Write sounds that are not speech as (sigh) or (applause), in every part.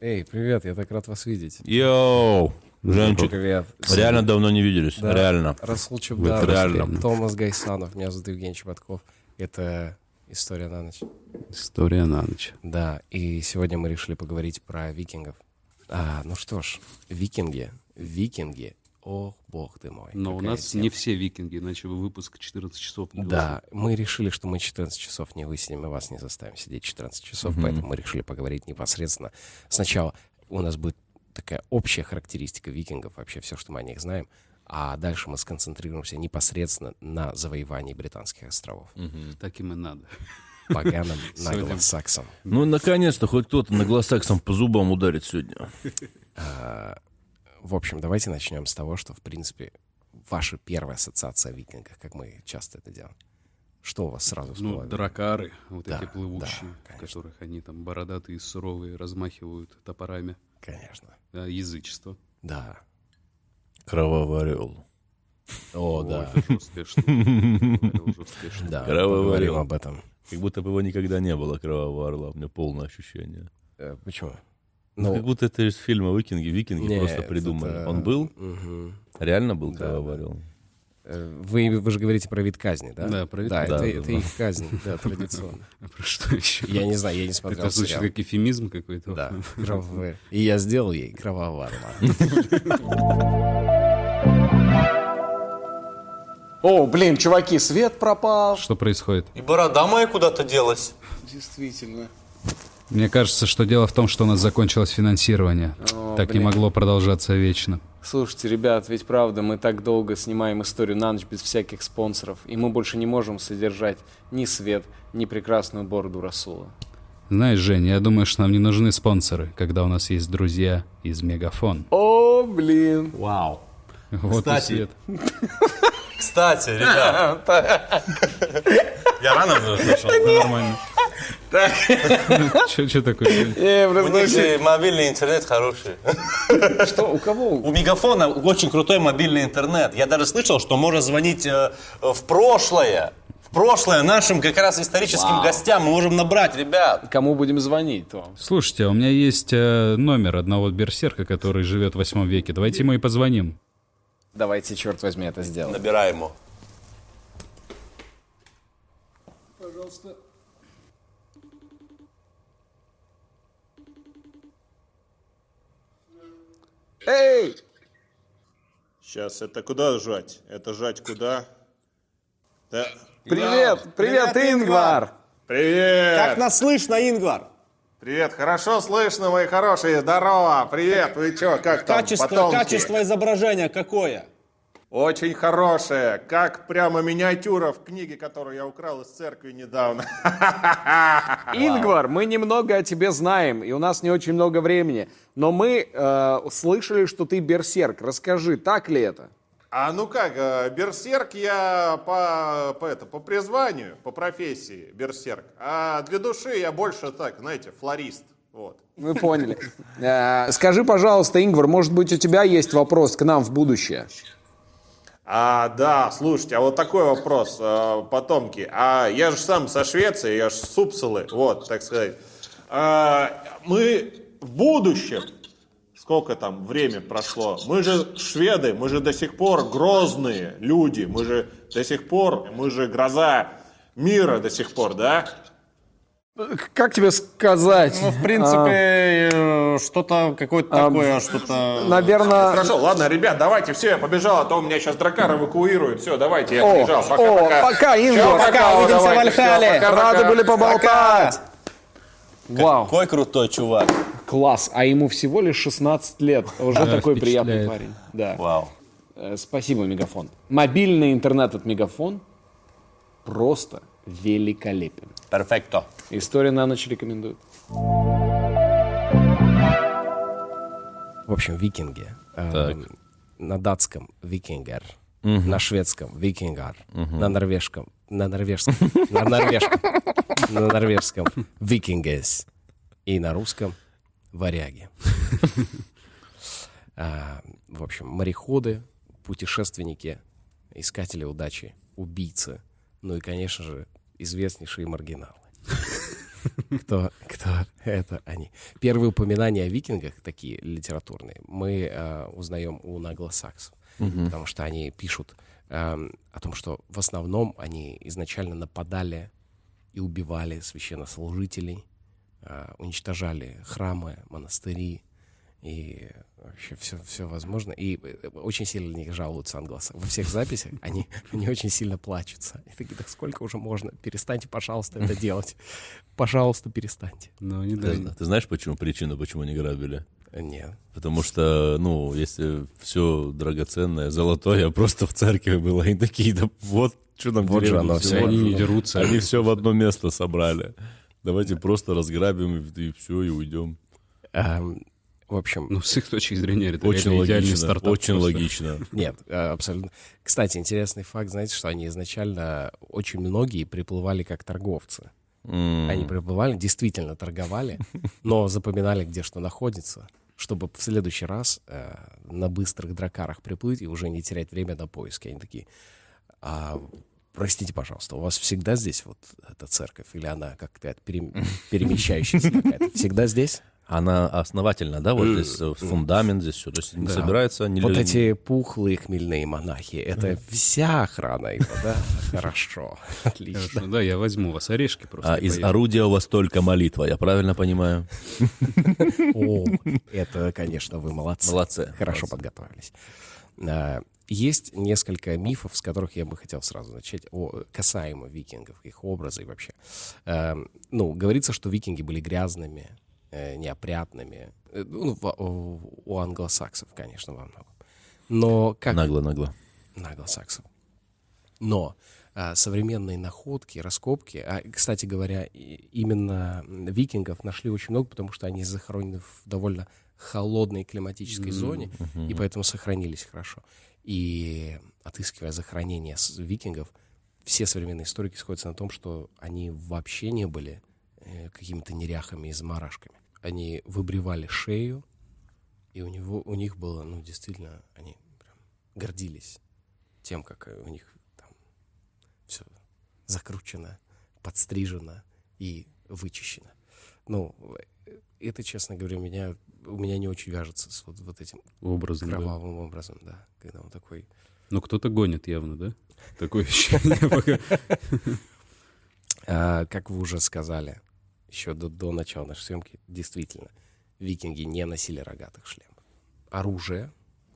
Эй, привет, я так рад вас видеть. Йоу! Женчик, Привет. реально давно не виделись, Да. реально. Расул Чебдаров, реально. Томас Гайсанов, меня зовут Евгений Чеботков. Это «История на ночь». История на ночь. Да, и сегодня мы решили поговорить про викингов. А, ну что ж, викинги, викинги, ох, бог ты мой. Но у нас тема. не все викинги, иначе бы выпуск 14 часов не Да, мы решили, что мы 14 часов не высидим, и вас не заставим сидеть 14 часов, поэтому мы решили поговорить непосредственно. Сначала у нас будет такая общая характеристика викингов, вообще все, что мы о них знаем, а дальше мы сконцентрируемся непосредственно на завоевании британских островов. Так им и надо. Поганым (laughs) наглосаксам. Ну, наконец-то хоть кто-то на гласаксом по зубам ударит сегодня. В общем, давайте начнем с того, что, в принципе, ваша первая ассоциация о викингах, как мы часто это делаем. Что у вас сразу Ну, всплывает? дракары, вот Да, эти плывущие, да, в которых они там бородатые, суровые, размахивают топорами. Конечно. Да, язычество. Да. Кровавый орел. О, О, да. это жесткая штука. Это жесткая штука. Да, Кровавый орел. об этом. Как будто бы его никогда не было, кровавого орла. У меня полное ощущение. Э, Почему? Ну, как будто это из фильма «Викинги». Викинги нет, просто придумали. это- Он был? Мгм. Реально был Да, кровавый орел? Э, Вы, вы же говорите про вид казни, да? Да, про вид Да, казни. это, Да, это да, их казнь, (laughs) да, традиционно. А про что еще? Я не знаю, я не смотрел Это звучит как эфемизм какой-то. Да, (laughs) кровавый. И я сделал ей кровавого орла. (laughs) О, блин, чуваки, свет пропал. Что происходит? И борода моя куда-то делась. Действительно. Мне кажется, что дело в том, что у нас закончилось финансирование. О, так не блин. могло продолжаться вечно. Слушайте, ребят, ведь правда, мы так долго снимаем историю на ночь без всяких спонсоров, и мы больше не можем содержать ни свет, ни прекрасную бороду Расула. Знаешь, Жень, я думаю, что нам не нужны спонсоры, когда у нас есть друзья из Мегафон. О, блин. Вау. Вот и Кстати. свет. Кстати, ребят. (laughs) Я рано зашел. Нормально. Что такое? Мобильный интернет хороший. Что, у кого? У Мегафона очень крутой мобильный интернет. Я даже слышал, что можно звонить э, в прошлое. В прошлое нашим как раз историческим Вау. гостям мы можем набрать, ребят. Кому будем звонить, то? Слушайте, а у меня есть э, номер одного берсерка, который живет в восьмом веке. Давайте ему и позвоним. Давайте, черт возьми, это сделаем. Набираем его. Эй! Сейчас, это куда жать? Это жать куда? Да. Привет, привет, Ингвар! Привет! Как нас слышно, Ингвар? Привет, хорошо слышно, мои хорошие, здорово, привет, вы чё, как там, Качество, потомки? качество изображения какое? Очень хорошее, как прямо миниатюра в книге, которую я украл из церкви недавно. (laughs) Ингвар, мы немного о тебе знаем, и у нас не очень много времени, но мы э, слышали, что ты берсерк. Расскажи, так ли это? А ну как, э, берсерк я по, по, это, по призванию, по профессии берсерк, а для души я больше так, знаете, флорист, вот. Мы поняли. Э, Скажи, пожалуйста, Ингвар, может быть, у тебя есть вопрос к нам в будущее? А, да, слушайте, а вот такой вопрос, э, потомки. А я же сам со Швеции, я же с Упсалы, вот, так сказать. А, мы в будущем, сколько там время прошло, мы же шведы, мы же до сих пор грозные люди, мы же до сих пор, мы же гроза мира до сих пор, да? Как тебе сказать? Ну, в принципе, э, что-то какое-то такое, что-то... Наверное... Хорошо, ладно, ребят, давайте, все, я побежал, а то у меня сейчас дракар эвакуирует. Все, давайте, я О, побежал. Пока, о, пока. пока, Всё, Ингвар. Пока, увидимся в давайте, всё, Альхале. пока, Рады пока. были поболтать. Вау, Какой крутой чувак. класс. А ему всего лишь 16 лет. Уже такой приятный парень. Да. Вау. Э, Спасибо, Мегафон. Мобильный интернет от Мегафон просто великолепен. Перфекто. История на ночь рекомендует. В общем, викинги. Эм, Так. На датском викингер. На шведском викингар. На норвежском. На норвежском. На норвежском. На норвежском викингес. И на русском варяги. А, (laughs) В общем, мореходы, путешественники, искатели удачи, убийцы. Ну и, конечно же, известнейшие маргиналы. (laughs) Кто, кто это они? Первые упоминания о викингах, такие литературные, мы э, узнаем у наглосаксов, потому что они пишут эм, о том, что в основном они изначально нападали и убивали священнослужителей, э, уничтожали храмы, монастыри и вообще все, все возможно. И э, очень сильно на них жалуются англосаксы. Во всех записях они, (laughs) они очень сильно плачутся. И такие, так сколько уже можно? Перестаньте, пожалуйста, это (laughs) делать. Пожалуйста, перестаньте. Ну, не Ты, ты знаешь, почему причину, почему они грабили? Нет. Потому что, ну, если все драгоценное, золотое просто в церкви было, и такие, да вот, что нам Вот же оно вот Они дерутся. Они все в одно место собрали. Давайте просто разграбим и, и все, и уйдем. Эм, в общем, Ну, с их точки зрения, это Очень логично. стартап. Очень просто. логично. (laughs) Нет, э, абсолютно. Кстати, интересный факт, знаете, что они изначально, очень многие приплывали как торговцы. М. Они приплывали, действительно торговали, (laughs) но запоминали, где что находится, чтобы в следующий раз э, на быстрых дракарах приплыть и уже не терять время на поиски. Они такие, «А, простите, пожалуйста, у вас всегда здесь вот эта церковь? Или она как-то перем- перемещающаяся какая-то? Всегда здесь? Она основательна, да? Вот здесь э, фундамент, здесь все. То есть не Да. собирается... Не Вот ле- эти пухлые хмельные монахи, это вся охрана его, да? Хорошо, (laughs) отлично. Хорошо, да, я возьму вас орешки просто. А из поеду. орудия у вас только молитва, я правильно понимаю? (laughs) О, это, конечно, вы молодцы. Молодцы, Хорошо подготовились. А, Есть несколько мифов, с которых я бы хотел сразу начать, о, касаемо викингов, их образа и вообще. Эм, Ну, говорится, что викинги были грязными, неопрятными. Э, Ну, у англосаксов, конечно, во многом. Но как... Нагло-нагло. англосаксов. Но а, современные находки, раскопки, а, кстати говоря, именно викингов нашли очень много, потому что они захоронены в довольно холодной климатической зоне, и поэтому сохранились хорошо. И отыскивая захоронения викингов, все современные историки сходятся на том, что они вообще не были э, какими-то неряхами и заморашками. Они выбривали шею, и у, него, у них было, ну, действительно, они прям гордились тем, как э, у них там все закручено, подстрижено и вычищено. Ну, э, это, честно говоря, меня, у меня не очень вяжется с вот, вот этим Образно, да. кровавым образом, да. Когда он такой... Ну, кто-то гонит явно, да? Такое ощущение пока. (laughs) А, как вы уже сказали, еще до, до начала нашей съемки, действительно, викинги не носили рогатых шлемов. Оружие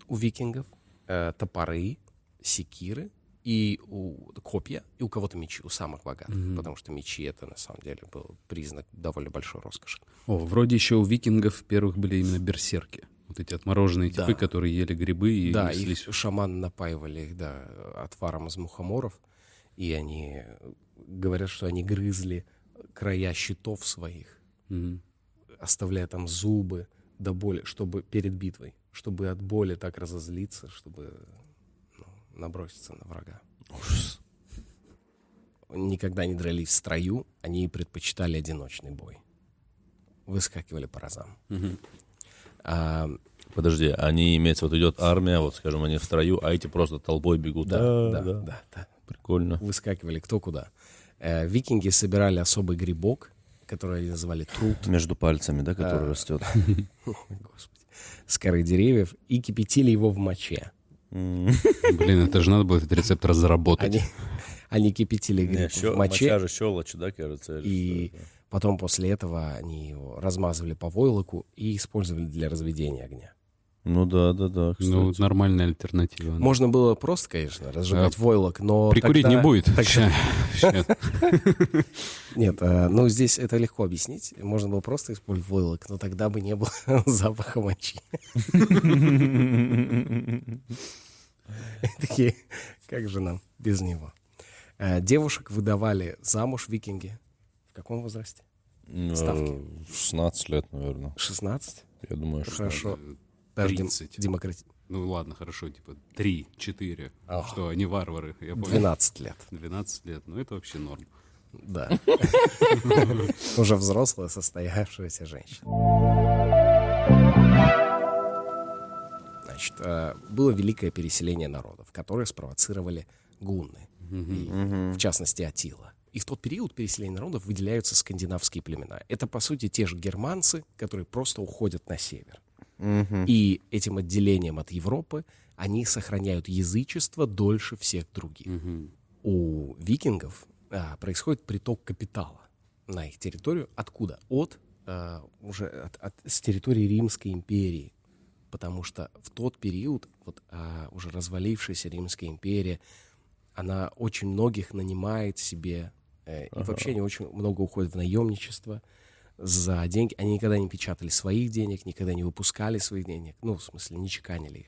у викингов, э, топоры, секиры и у копья, и у кого-то мечи, у самых богатых, потому что мечи это на самом деле был признак довольно большой роскоши. О, вроде еще у викингов первых были именно берсерки. Вот эти отмороженные Да. типы, которые ели грибы и да, неслись. их шаманы напаивали их, да, отваром из мухоморов, и они э, говорят, что они грызли края щитов своих, Мгм. оставляя там зубы до боли, чтобы перед битвой, чтобы от боли так разозлиться, чтобы ну, наброситься на врага. Ужас. Никогда не дрались в строю, они предпочитали одиночный бой. Выскакивали по разам. А, Подожди, они, имеется, вот идет армия, вот, скажем, они в строю, а эти просто толпой бегут. да, А, да, да, да. Прикольно. Выскакивали кто куда. Э, викинги собирали особый грибок, который они называли труд. Между пальцами, да, который А. растет. (laughs) Господи. С коры деревьев и кипятили его в моче. (laughs) Блин, это же надо было этот рецепт разработать. Они, они кипятили гриб в моче, же щелочь, да, кажется? и потом после этого они его размазывали по войлоку и использовали для разведения огня. Ну да, да, да. Ну, кстати. нормальная альтернатива. Можно было просто, конечно, разжигать А, войлок, но Прикурить тогда- не будет. (laughs) (laughs) Нет, э, ну здесь это легко объяснить. Можно было просто использовать войлок, но тогда бы не было (laughs) запаха мочи. Такие, как же нам без него? Э, Девушек выдавали замуж викинги. В каком возрасте? Ну, ставки. 16 лет, наверное. 16? Я думаю, что... Хорошо. Даже дем- 30. демократи- Ну ладно, хорошо, типа 3, 4. Ах. Что, они варвары, я понял. 12 лет. 12 лет, ну это вообще норм. Да. (laughs) Уже взрослая, состоявшаяся женщина. Значит, э, было великое переселение народов, которое спровоцировали гунны. И, в частности, Атила. и в тот период переселения народов выделяются скандинавские племена. Это, по сути, те же германцы, которые просто уходят на север. И этим отделением от Европы они сохраняют язычество дольше всех других. У викингов а, происходит приток капитала на их территорию. Откуда? От а, уже от, от- с территории Римской империи. Потому что в тот период вот, а, уже развалившаяся Римская империя, она очень многих нанимает себе, э, и вообще они очень много уходят в наемничество за деньги. Они никогда не печатали своих денег, никогда не выпускали своих денег, ну, в смысле, не чеканили их.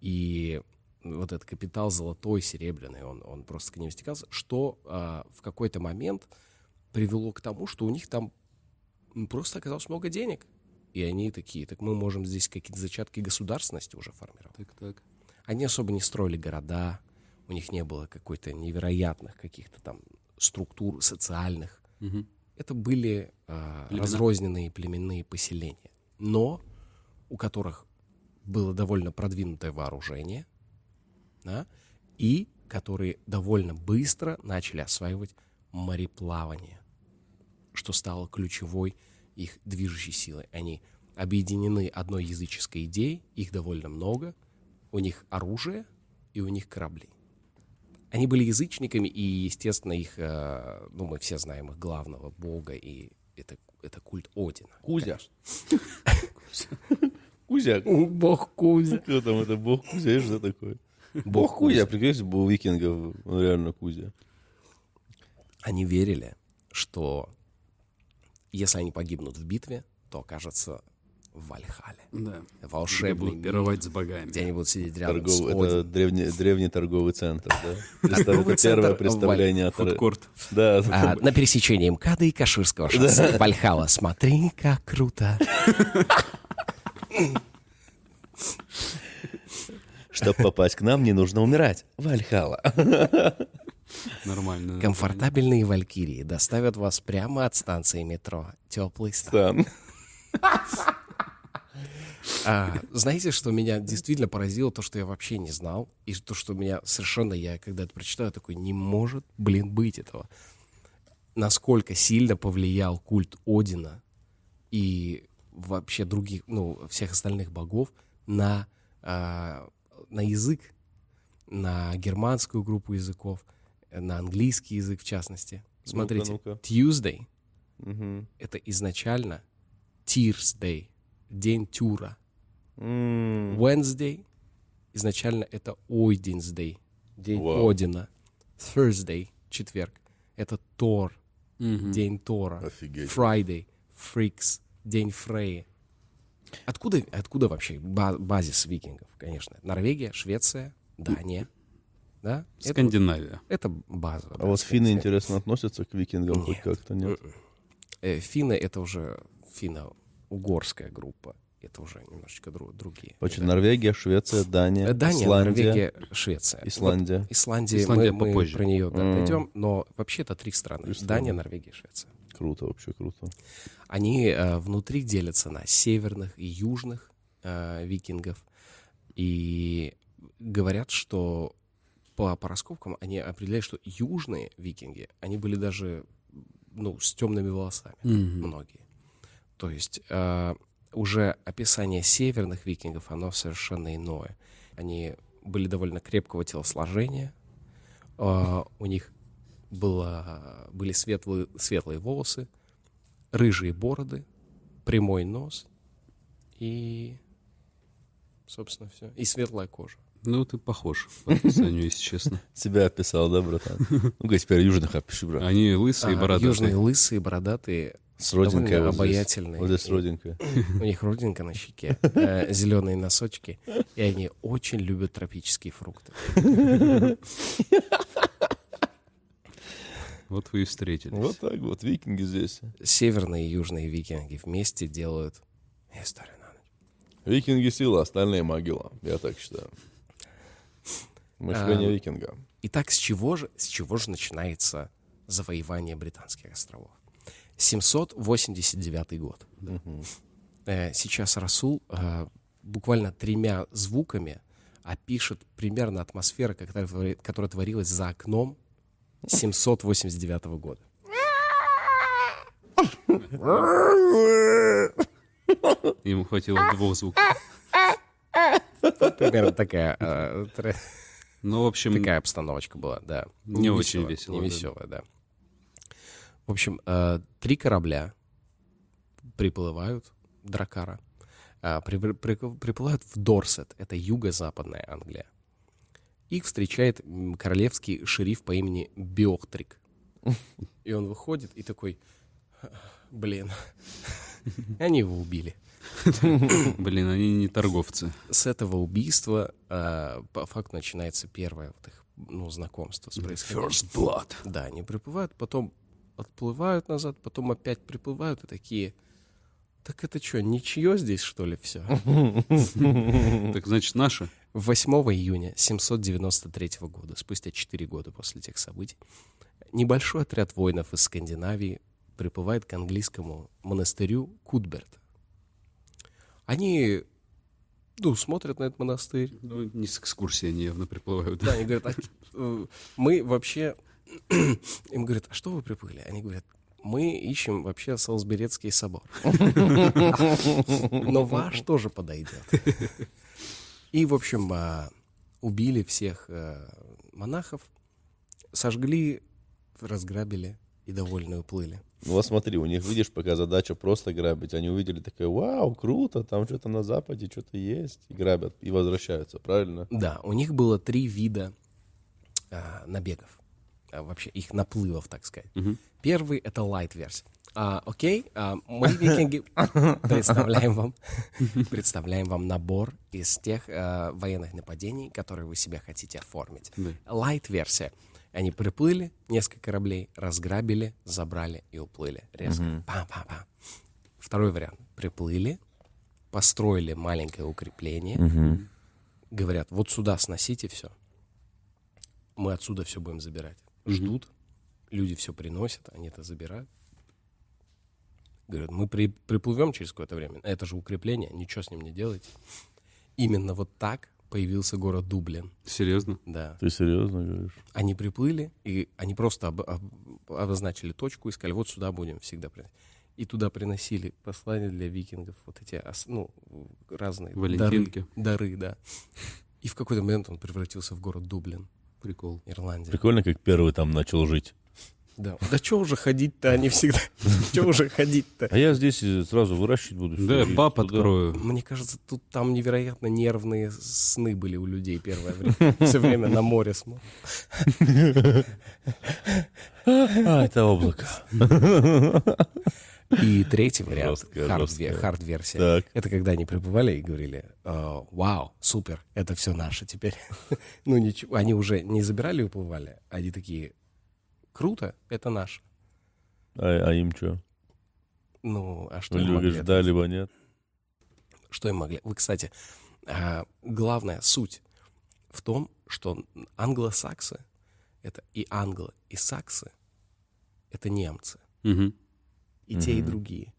И вот этот капитал золотой, серебряный, он, он просто к ним стекался, что а, в какой-то момент привело к тому, что у них там просто оказалось много денег. И они такие, так мы можем здесь какие-то зачатки государственности уже формировать. Так, так. Они особо не строили города, у них не было какой-то невероятных каких-то там структур социальных. Это были Племена. разрозненные племенные поселения, но у которых было довольно продвинутое вооружение, да, и которые довольно быстро начали осваивать мореплавание, что стало ключевой их движущей силой. Они объединены одной языческой идеей, их довольно много, у них оружие и у них корабли. Они были язычниками, и, естественно, их, э, ну, мы все знаем их главного бога, и это, это культ Одина. Кузя. (laughs) Кузя. Бог Кузя. Кто там это? Бог Кузя, что такое? Бог Бог Кузя, прикинь, был викингов, он реально Кузя. Они верили, что если они погибнут в битве, то окажутся в Вальхале. Да. Где Волшебный мир, пировать с богами. где они будут сидеть рядом Торгов- с это Одином. древний, древний торговый центр, да? (laughs) Торговый это первое центр представление от... Фудкорт. Да, А, на пересечении МКАДа и Каширского шоссе. (laughs) Вальхала, смотри, как круто. чтобы попасть к нам, не нужно умирать. Вальхала. Нормально. Комфортабельные валькирии доставят вас прямо от станции метро. Теплый стан. Там. (laughs) А, (laughs) знаете, что меня действительно поразило, то, что я вообще не знал, и то, что меня совершенно, я когда это прочитал, я такой, не может, блин, быть этого. Насколько сильно повлиял культ Одина и вообще других, ну, всех остальных богов на, а, на язык, на германскую группу языков, на английский язык в частности. Смотрите, ну-ка. Tuesday Мгм. это изначально Tears Day, день Тюра. М, Wednesday изначально это Day, день Вау. Одина. Thursday, четверг, это Тор, Мгм. день Тора. Офигеть. Friday, Фрикс, день Фреи. Откуда, откуда вообще ба- базис викингов, конечно? Норвегия, Швеция, Дания. Да? Это, Скандинавия. это база. А да, вот финны, интересно, относятся к викингам хоть Нет. как-то, нет? Э, Финны это уже финно-угорская группа. Это уже немножечко дру- другие. Очень. Норвегия, Швеция, Дания, Э, Дания, Исландия. Норвегия, Швеция. Исландия. Вот Исландия, Исландия мы, мы попозже. про нее да, дойдем, но вообще это три страны. Страны. Дания, Норвегия, Швеция. Круто, вообще круто. Они э, внутри делятся на северных и южных э, викингов. И говорят, что по, по раскопкам они определяют, что южные викинги, они были даже ну, с темными волосами, многие. То есть э, уже описание северных викингов, оно совершенно иное. Они были довольно крепкого телосложения, э, у них было, были светлые, светлые волосы, рыжие бороды, прямой нос и, собственно, все. И светлая кожа. Ну, ты похож по описанию, если честно. (laughs) Себя описал, да, братан? Ну-ка, теперь южных опиши, брат. Они лысые, А, бородатые. Южные лысые, бородатые, С родинкой вот здесь. обаятельные. Вот здесь И- родинка. у них родинка на щеке, зеленые носочки, и они очень любят тропические фрукты. Вот вы и встретились. Вот так вот, викинги здесь. Северные и южные викинги вместе делают историю на ночь. Викинги сила, остальные могила. Я так считаю. Мышление А, викинга. Итак, с чего же, с чего же начинается завоевание британских островов? 789 год. Э, Сейчас Расул э, буквально тремя звуками опишет примерно атмосферу, которая, твори- которая творилась за окном 789 года. Ему хватило двух звуков. Примерно такая, э, Ну, в общем, такая обстановочка была, да. Не очень весело, Не да. веселая, да. В общем, э, три корабля приплывают, Дракара, а, при- при- приплывают в Дорсет, это юго-западная Англия. Их встречает королевский шериф по имени Биохтрик. (laughs) И он выходит и такой, блин, (laughs) они его убили. (laughs) блин, они не торговцы. С этого убийства а, по факту начинается первое вот их ну, знакомство с происходящим. blood. Да, они приплывают, потом отплывают назад, потом опять приплывают и такие, так это что, ничье здесь, что ли, все? (laughs) Так значит, наши? 8 июня 793 года, спустя 4 года после тех событий, небольшой отряд воинов из Скандинавии приплывает к английскому монастырю Кутберт. Они, ну, смотрят на этот монастырь, Ну, не с экскурсии они явно приплывают. Да, они говорят, «А э, мы вообще... (clears throat) Им говорят, а что вы приплыли? Они говорят, мы ищем вообще Солсберецкий собор. Но ваш тоже подойдет. И, в общем, а, убили всех э, монахов, сожгли, разграбили и довольно уплыли. Ну вот смотри, у них, видишь, пока задача просто грабить, они увидели такое, вау, круто, там что-то на западе, что-то есть, и грабят, и возвращаются, правильно? Да, у них было три вида а, набегов. А, вообще их наплывов, так сказать. Первый — это light-версия. А, окей, а, мы, викинги, (laughs) представляем вам, (laughs) представляем вам набор из тех а, военных нападений, которые вы себе хотите оформить. Да. Они приплыли, несколько кораблей разграбили, забрали и уплыли. Резко. Па-па-па. Второй вариант. Приплыли, построили маленькое укрепление, говорят, вот сюда сносите все. Мы отсюда все будем забирать. Ждут, люди все приносят, они это забирают. Говорят, мы при- приплывем через какое-то время. Это же укрепление, ничего с ним не делайте. Именно вот так появился город Дублин. Серьезно? Да. Ты серьезно говоришь? Они приплыли, и они просто об- об- обозначили точку и сказали, вот сюда будем всегда приносить. И туда приносили послания для викингов, вот эти ну, разные Валентинки. Дары, дары, да. И в какой-то момент он превратился в город Дублин, Прикол. Ирландия. Прикольно, как первый там начал жить. Да, да что уже ходить-то, они всегда... (laughs) Что уже ходить-то? А я здесь э, сразу выращивать буду. Да, пап туда. открою. Мне кажется, тут там невероятно нервные сны были у людей первое время. Все время на море смотрят. А, это облако. И третий вариант, Жестко, хард- жестко. хард-версия, Так. это когда они прибывали и говорили, «Э, вау, супер, это все наше теперь. (laughs) ну ничего, они уже не забирали и уплывали, они такие, круто, это наше. А, а им что? Ну, а что Ну, им могли ответить? либо нет. Что им могли? Вы, кстати, а, главная суть в том, что англосаксы это и англо, и саксы это немцы. Мгм. и те, и другие,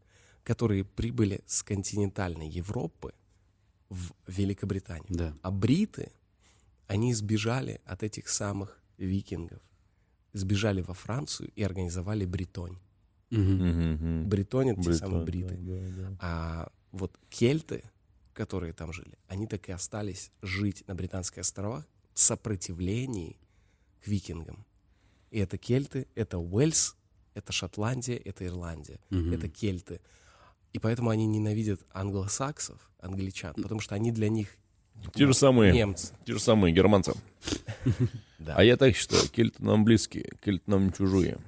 которые прибыли с континентальной Европы в Великобританию. Да. А бриты, они сбежали от этих самых викингов, сбежали во Францию и организовали Бритонь. Мгм. Мгм, мгм. Бритонь — это те самые бриты. да, да, да. А вот кельты, которые там жили, они так и остались жить на Британских островах в сопротивлении к викингам. И это кельты, это Уэльс, это Шотландия, это Ирландия, это кельты. И поэтому они ненавидят англосаксов, англичан, потому что они для них Те же самые, немцы. те же самые германцы. (laughs) А я так считаю, кельты нам близкие, кельты нам не чужие.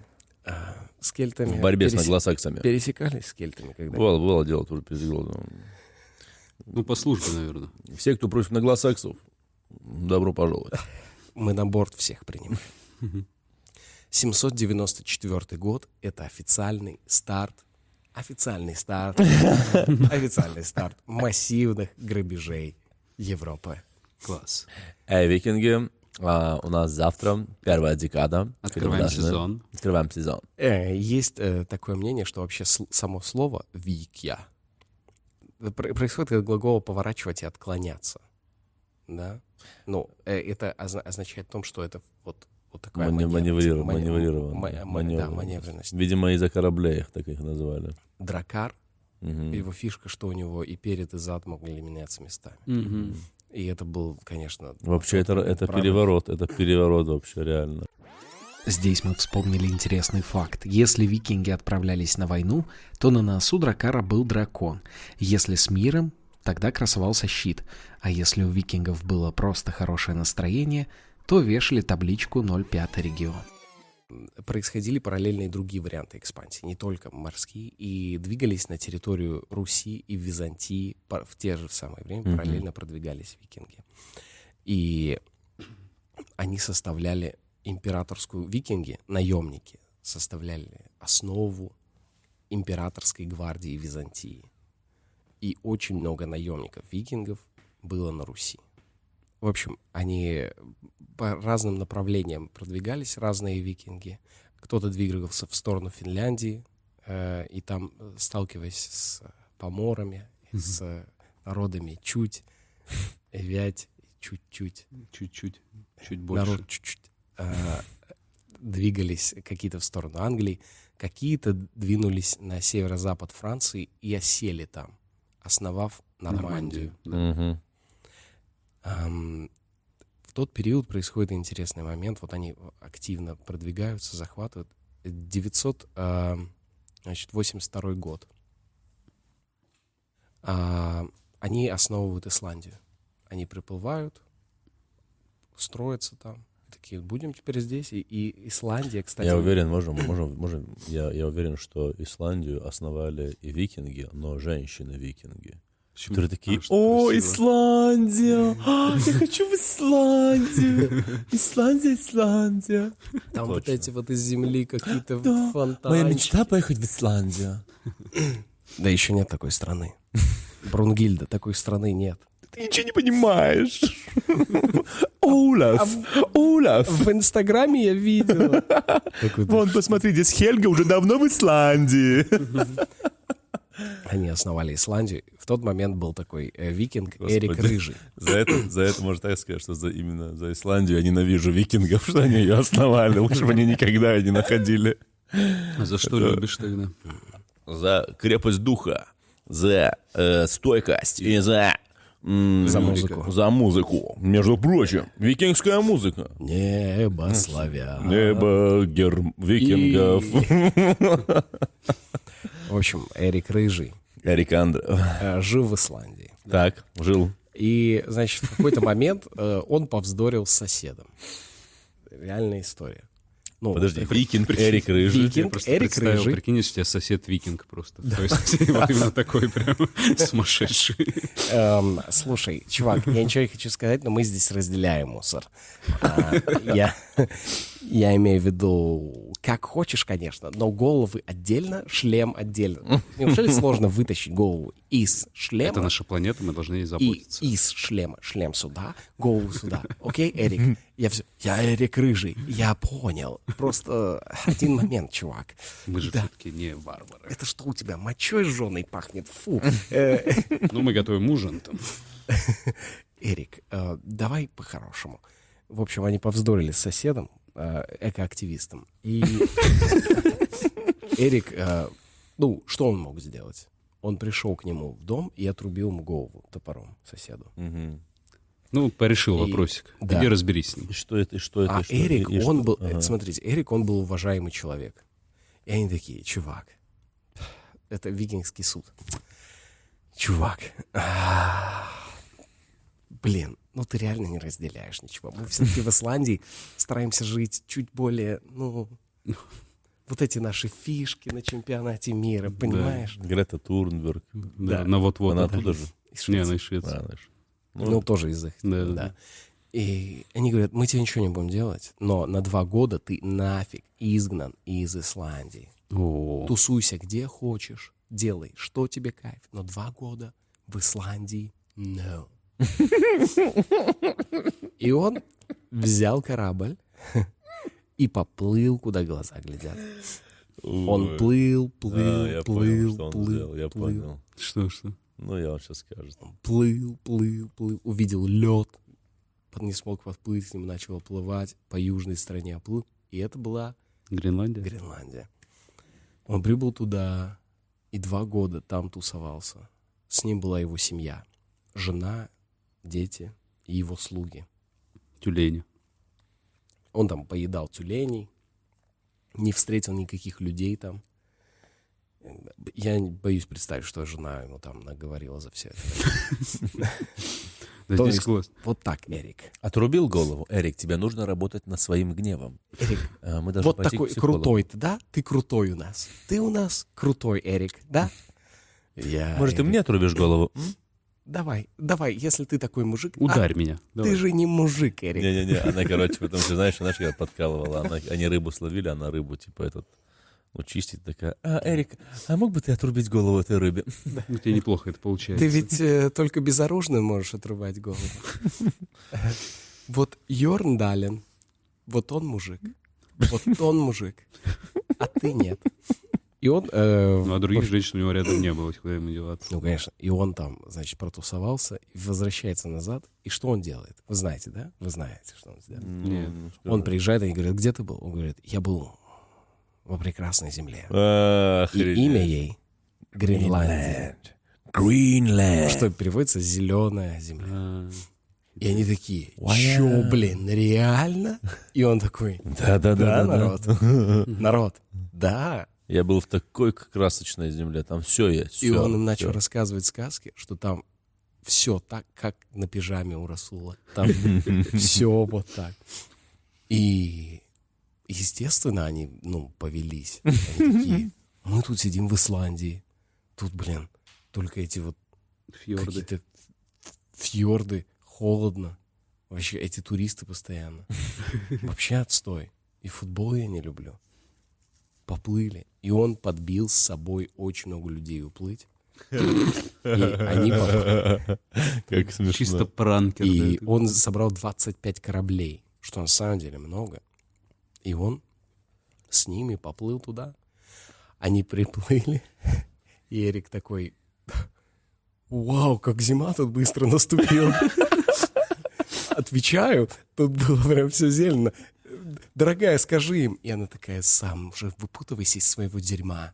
А, С кельтами В борьбе с наглосаксами. пересекались с кельтами когда Было, было дело тоже пересекло. Ну, по службе, наверное. Все, кто против наглосаксов, добро пожаловать. (laughs) мы на борт всех принимаем. (laughs) 794 год — это официальный старт, официальный старт, официальный старт массивных грабежей Европы. Класс. Эй, викинги, а, у нас завтра первая декада. Открываем Должны- сезон. Открываем сезон. Э, есть э, такое мнение, что вообще само слово «викья» пр- происходит от глагола «поворачивать» и «отклоняться». Да? Ну, э, это озна- означает в том, что это вот, вот такая Мани- маневренность. маневрирован- Мане- маневрирован, ма- да, ма- Да, маневренность. Видимо, из-за кораблей их так их называли. Дракар, Мгм. его фишка, что у него и перед, и зад могли меняться местами. Мгм. И это был, конечно... Вообще, это, это переворот, это переворот вообще, реально. Здесь мы вспомнили интересный факт. Если викинги отправлялись на войну, то на носу дракара был дракон. Если с миром, тогда красовался щит. А если у викингов было просто хорошее настроение, то вешали табличку 05 регион. Происходили параллельные другие варианты экспансии, не только морские, и двигались на территорию Руси и Византии в те же самое время, параллельно продвигались викинги. И они составляли императорскую, викинги, наемники, составляли основу императорской гвардии Византии. И очень много наемников викингов было на Руси. В общем, они по разным направлениям продвигались, разные викинги. Кто-то двигался в сторону Финляндии, э, и там, э, сталкиваясь с поморами, с э, народами чуть, вять, чуть-чуть, Чуть-чуть. Чуть больше. народ чуть-чуть, э, двигались какие-то в сторону Англии, какие-то двинулись на северо-запад Франции и осели там, основав Нормандию. Нормандию. да. Мгм. В тот период происходит интересный момент. Вот они активно продвигаются, захватывают. 982 год. Они основывают Исландию. Они приплывают, строятся там. Такие, будем теперь здесь. И, и Исландия, кстати... Я уверен, можем, можем, можем, я, я уверен, что Исландию основали и викинги, но женщины-викинги. Почему? Которые такие, А, о, красиво». Исландия, а, я хочу в Исландию, (laughs) Исландия, Исландия. Там вот точно. эти вот из земли какие-то Да, фонтанчики. Моя мечта поехать в Исландию. Да еще нет такой страны. (laughs) Брунгильда, такой страны нет. Ты ничего не понимаешь. (laughs) Олаф, Олаф. В Инстаграме я видел. Вон, посмотри, здесь Хельга уже давно в Исландии. Они основали Исландию. В тот момент был такой э, викинг Господи. Эрик Рыжий. За это, за это можно так сказать, что за, именно за Исландию я ненавижу викингов, что они ее основали. Лучше бы они никогда ее не находили. А за что любишь тогда? За крепость духа, за э, стойкость и за... За музыку. За музыку. Между прочим, викингская музыка. Небо славян. Небо гер... викингов. В общем, Эрик Рыжий Эрик Андре. э, жил в Исландии. Так, жил. И, значит, в какой-то момент э, он повздорил с соседом. Реальная история. Ну, Подожди, приход- викинг Эрик Рыжий. Викинг Я Эрик Рыжий. прикинь, если у тебя сосед викинг просто. То есть вот именно такой прям (laughs) сумасшедший. Эм, слушай, чувак, я ничего не хочу сказать, но мы здесь разделяем мусор. А, я, я имею в виду, как хочешь, конечно, но головы отдельно, шлем отдельно. Неужели (laughs) сложно вытащить голову из шлема Это наша планета, мы должны ей и заботиться. из шлема, шлем сюда, голову сюда? (laughs) Окей, Эрик? Я, все, я Эрик Рыжий, я понял. Просто один момент, чувак. Мы же Да. все-таки не варвары. Это что у тебя, мочой жженой пахнет? Фу. (laughs) Ну, мы готовим ужин там. Эрик, э, давай по-хорошему. В общем, они повздорили с соседом, экоактивистом. И Эрик, э, ну, что он мог сделать? Он пришел к нему в дом и отрубил ему голову топором соседу. Ну, порешил И- вопросик. да. Иди разберись с ним. И что это, и что это, А что, Эрик, и он что? был, э, Ага. смотрите, Эрик, он был уважаемый человек. И они такие, чувак, это викингский суд. Чувак, а, блин, ну ты реально не разделяешь ничего. Мы все-таки в Исландии стараемся жить чуть более, ну, вот эти наши фишки на чемпионате мира, понимаешь? Грета Турнберг. Да, Да. на вот-вот. Она да. оттуда же? Из Не, она из Швеции. А, знаешь. Ну, тоже из их. Да, Да, да. И они говорят, мы тебе ничего не будем делать, но на два года ты нафиг изгнан из Исландии. О, Тусуйся где хочешь, делай, что тебе кайф, но два года в Исландии no. И он взял корабль и поплыл, куда глаза глядят. Он Ой. плыл, А, плыл, я плыл, плыл, я плыл, понял. Что, что? Ну, я вам сейчас скажу. плыл, плыл, плыл, увидел лед, не смог подплыть к нему, начал оплывать по южной стороне оплыл. И это была Гренландия? Гренландия. Он прибыл туда и два года там тусовался. С ним была его семья. Жена, дети и его слуги. Тюлени. Он там поедал тюленей, не встретил никаких людей там. Я боюсь представить, что жена ему там наговорила за все это. (laughs) Вот так, Эрик. Отрубил голову. Эрик, тебе нужно работать над своим гневом. Эрик, А, Мы должны вот такой крутой ты, да? Ты крутой у нас. Ты у нас крутой, Эрик, да? Я, Может, ты мне отрубишь голову? Давай, давай, если ты такой мужик. а, Ударь меня. Ты Давай. же не мужик, Эрик. Не-не-не, (laughs) она, короче, потому что, знаешь, она же подкалывала, она, они рыбу словили, она рыбу, типа, этот, ну, чистит такая, а, Эрик, а мог бы ты отрубить голову этой рыбе? (laughs) У тебя неплохо это получается. Ты ведь э, только безоружным можешь отрубать голову. (laughs) Вот Йорн Дален, вот он мужик. Вот он мужик, а ты нет. И он... э, Ну, а других женщин у него рядом не было, куда ему деваться. Ну, конечно. И он там, значит, протусовался, и возвращается назад. И что он делает? Вы знаете, да? Вы знаете, что он сделал. Нет. Он приезжает, и они говорят, где ты был? Он говорит, я был во прекрасной земле. А, И имя ей Гренландия. Greenland. Что переводится «зеленая земля». А, И они такие, чё, блин, реально? И он такой, да, Да-да-да. народ, (laughs) народ, да. Я был в такой красочной земле, там все есть. И всё, он им начал всё. рассказывать сказки, что там все так, как на пижаме у Расула. Там (laughs) все вот так. И, естественно, они, ну, повелись. Они такие, мы тут сидим в Исландии. Тут, блин, только эти вот Фьорды. какие-то фьорды, холодно. Вообще, эти туристы постоянно. Вообще отстой. И футбол я не люблю. Поплыли. И он подбил с собой очень много людей уплыть. И (laughs) они поплыли. Как смешно. Чисто пранкер. И да. он собрал 25 кораблей, что на самом деле много. И он с ними поплыл туда. Они приплыли. И Эрик такой, вау, как зима тут быстро наступила. (laughs) Отвечаю, тут было прям все зелено. Дорогая, скажи им. И она такая, сам уже выпутывайся из своего дерьма.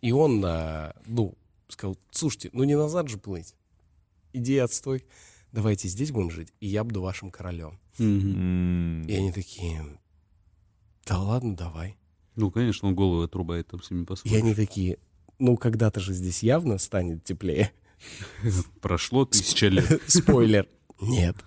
И он, а, ну, сказал, слушайте, ну не назад же плыть. Иди отстой. Давайте здесь будем жить, и я буду вашим королем. И они такие, да ладно, давай. Ну, конечно, он голову отрубает там с ними И они такие, ну когда-то же здесь явно станет теплее. Прошло тысяча лет. Спойлер, нет. (laughs)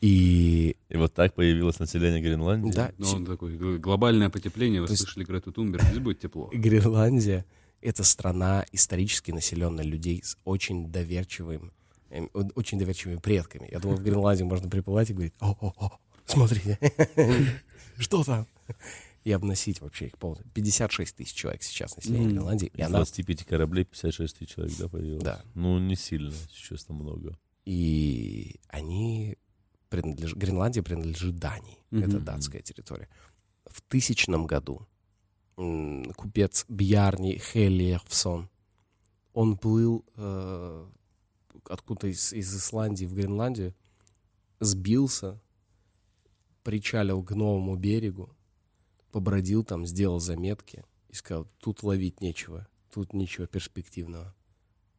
И И вот так появилось население Гренландии. да, Ну, он такой, глобальное потепление, вы То есть- слышали Грету Тунберг, здесь будет тепло. (laughs) Гренландия — это страна исторически населенная людей с очень доверчивым, эм, о- очень доверчивыми предками. Я думаю, в Гренландию можно приплывать и говорить, о-о-о, смотрите, (laughs) что там? И обносить вообще их полностью. 56 тысяч человек сейчас население. Гренландии. И Из она 25 кораблей 56 тысяч человек, да, появилось? Да. Ну, не сильно, честно, много. И они принадлежат... Гренландия принадлежит Дании. Это Мгм. датская территория. В тысячном году купец Бьярни Хеллерфсон, он плыл э, откуда из, из Исландии в Гренландию, сбился, причалил к новому берегу, побродил там, сделал заметки и сказал, тут ловить нечего, тут ничего перспективного.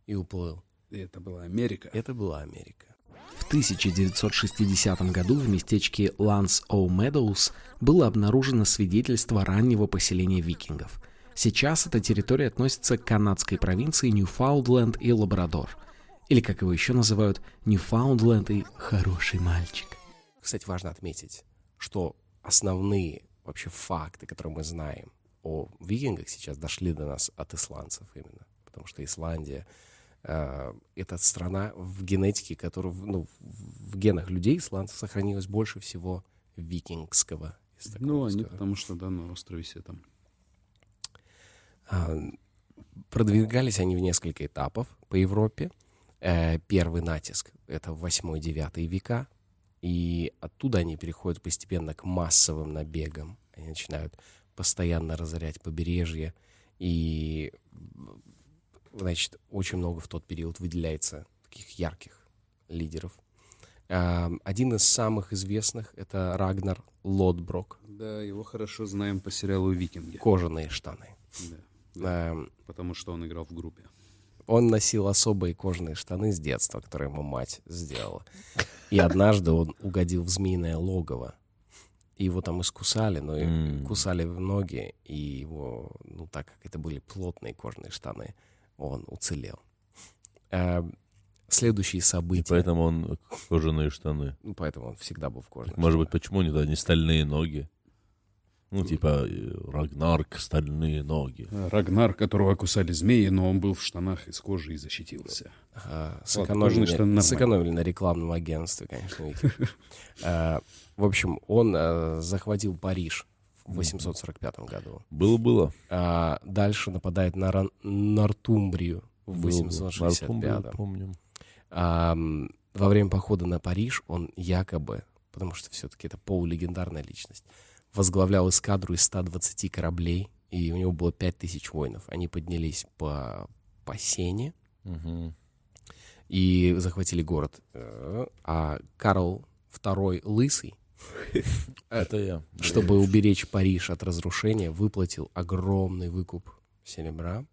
И уплыл. И это была Америка. Это была Америка. В 1960 году в местечке Ланс Оу Медоуз было обнаружено свидетельство раннего поселения викингов. Сейчас эта территория относится к канадской провинции Ньюфаундленд и Лабрадор. Или, как его еще называют, Ньюфаундленд и «хороший мальчик». Кстати, важно отметить, что основные вообще факты, которые мы знаем о викингах, сейчас дошли до нас от исландцев именно. Потому что Исландия это страна в генетике, которая, ну, в генах людей исландцев сохранилось больше всего викингского. Ну, они потому что, да, на острове все там. А, Продвигались они в несколько этапов по Европе. Э, Первый натиск — это 8-9 века. И оттуда они переходят постепенно к массовым набегам. Они начинают постоянно разорять побережье. И, значит, очень много в тот период выделяется таких ярких лидеров. А, Один из самых известных — это Рагнар Лодброк. Да, его хорошо знаем по сериалу «Викинги». Кожаные штаны. Да, Эм, потому что он играл в группе. Он носил особые кожаные штаны с детства, которые ему мать сделала. И однажды он угодил в змеиное логово. И его там искусали, но М. кусали в ноги, и его, ну так как это были плотные кожаные штаны, он уцелел. Э, Следующие И события. поэтому он кожаные штаны. Ну, поэтому он всегда был в кожаных Может быть, почему не, да, не стальные ноги? Ну, типа э, Рагнарк, стальные ноги. А, Рагнар, которого кусали змеи, но он был в штанах из кожи и защитился. А, сэкономили, штаны сэкономили на рекламном агентстве, конечно. А, (laughs) В общем, он захватил Париж в 845 году. Было-было. А дальше нападает на Ран- Нортумбрию в Было-было. 865. Нортумбрию помним. А, во время похода на Париж он якобы, потому что все-таки это полулегендарная личность, возглавлял эскадру из 120 кораблей, и у него было 5000 воинов. Они поднялись по, по Сене Мгм. и захватили город. Э, А Карл II Лысый, Это я. чтобы уберечь Париж от разрушения, выплатил огромный выкуп серебра.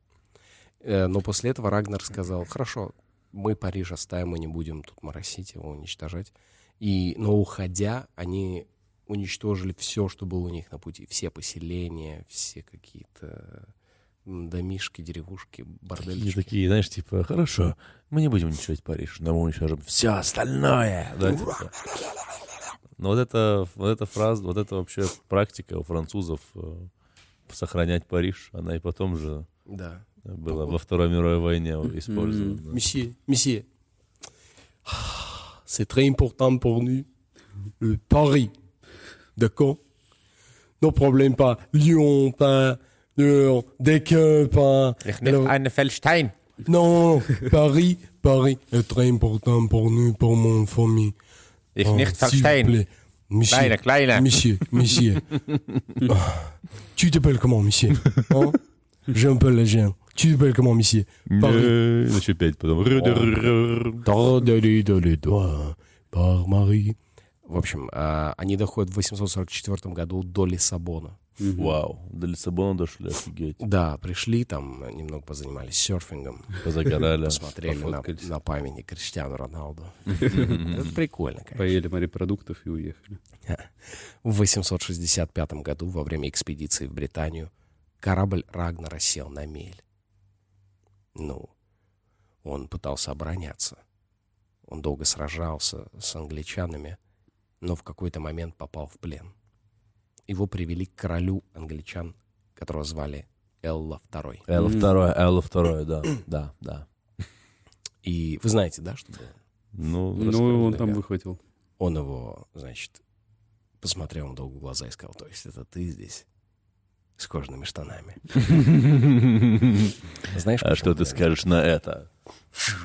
Э, Но после этого Рагнар сказал, хорошо, мы Париж оставим, мы не будем тут моросить его, уничтожать. И, но уходя, они уничтожили все, что было у них на пути. Все поселения, все какие-то домишки, деревушки, И бордельчики. такие, знаешь, типа, хорошо, мы не будем уничтожать Париж, но мы уничтожим все остальное. Да, типа. Но вот эта, вот эта фраза, вот эта вообще практика у французов э, сохранять Париж, она и потом же Да. была во Второй мировой войне использована. Monsieur, monsieur, c'est très important pour nous. Le Paris. D'accord No problème pas. Lyon, pas. Lyon, Decker, pas. Alors- eine Feldstein. non, Paris, Paris est très important pour nous, pour mon famille. Ich Oh, nicht s'il vous verstehen. plaît. Monsieur, Kleine, kleine. monsieur, monsieur. (laughs) Ah, tu t'appelles comment, monsieur Hein J'ai un peu la gêne. Tu t'appelles comment, monsieur Paris. Значит, опять потом. Да-да-ли-да-ли-да, Par Marie. В общем, а, они доходят в 844 году до Лиссабона. Вау, до Лиссабона дошли, офигеть. Да, пришли там, немного позанимались серфингом, Позагорали. посмотрели на, на памятник Криштиану Роналду. Это прикольно, конечно. Поели морепродуктов и уехали. В 865 году, во время экспедиции в Британию, корабль Рагнара сел на мель. Ну, он пытался обороняться. Он долго сражался с англичанами, но в какой-то момент попал в плен. Его привели к королю англичан, которого звали Элла II. Элла второе, Элла второе, да, да, да. И вы знаете, да, что было? Ну, Ну, он да. там выхватил. Он его, значит, посмотрел ему долго в глаза и сказал, то есть это ты здесь с кожаными штанами. (laughs) Знаешь, А что ты скажешь на это?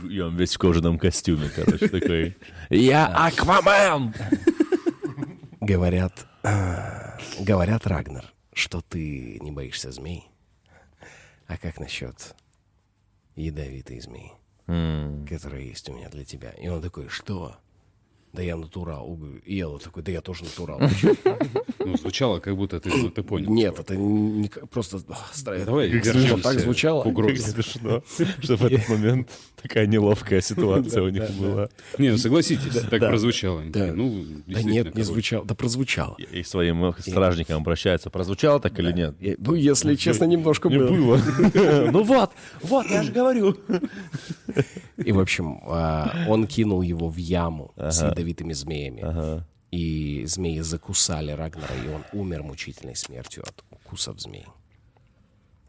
И он весь в кожаном костюме, короче, такой. (laughs) Я Аквамен! (laughs) Говорят, говорят, Рагнар, что ты не боишься змей. А как насчет ядовитой змеи, М, которая есть у меня для тебя? И он такой, что? Да я натурал. И Элла такой, да я тоже натурал. (laughs) Ну, звучало, как будто ты, ты понял. Нет, это не просто... а, Давай вернемся так звучало. Смешно, (laughs) что в этот момент такая неловкая ситуация (laughs) у них была. Не, ну согласитесь, так прозвучало. Да. Ну, нет, не звучало. Да прозвучало. И своим стражникам обращается. Прозвучало так или нет? Ну, если честно, немножко Не было. было. Ну вот, вот, я же говорю. И, в общем, а, он кинул его в яму с ядовитыми змеями. Ага. И змеи закусали Рагнара, и он умер мучительной смертью от укусов змей.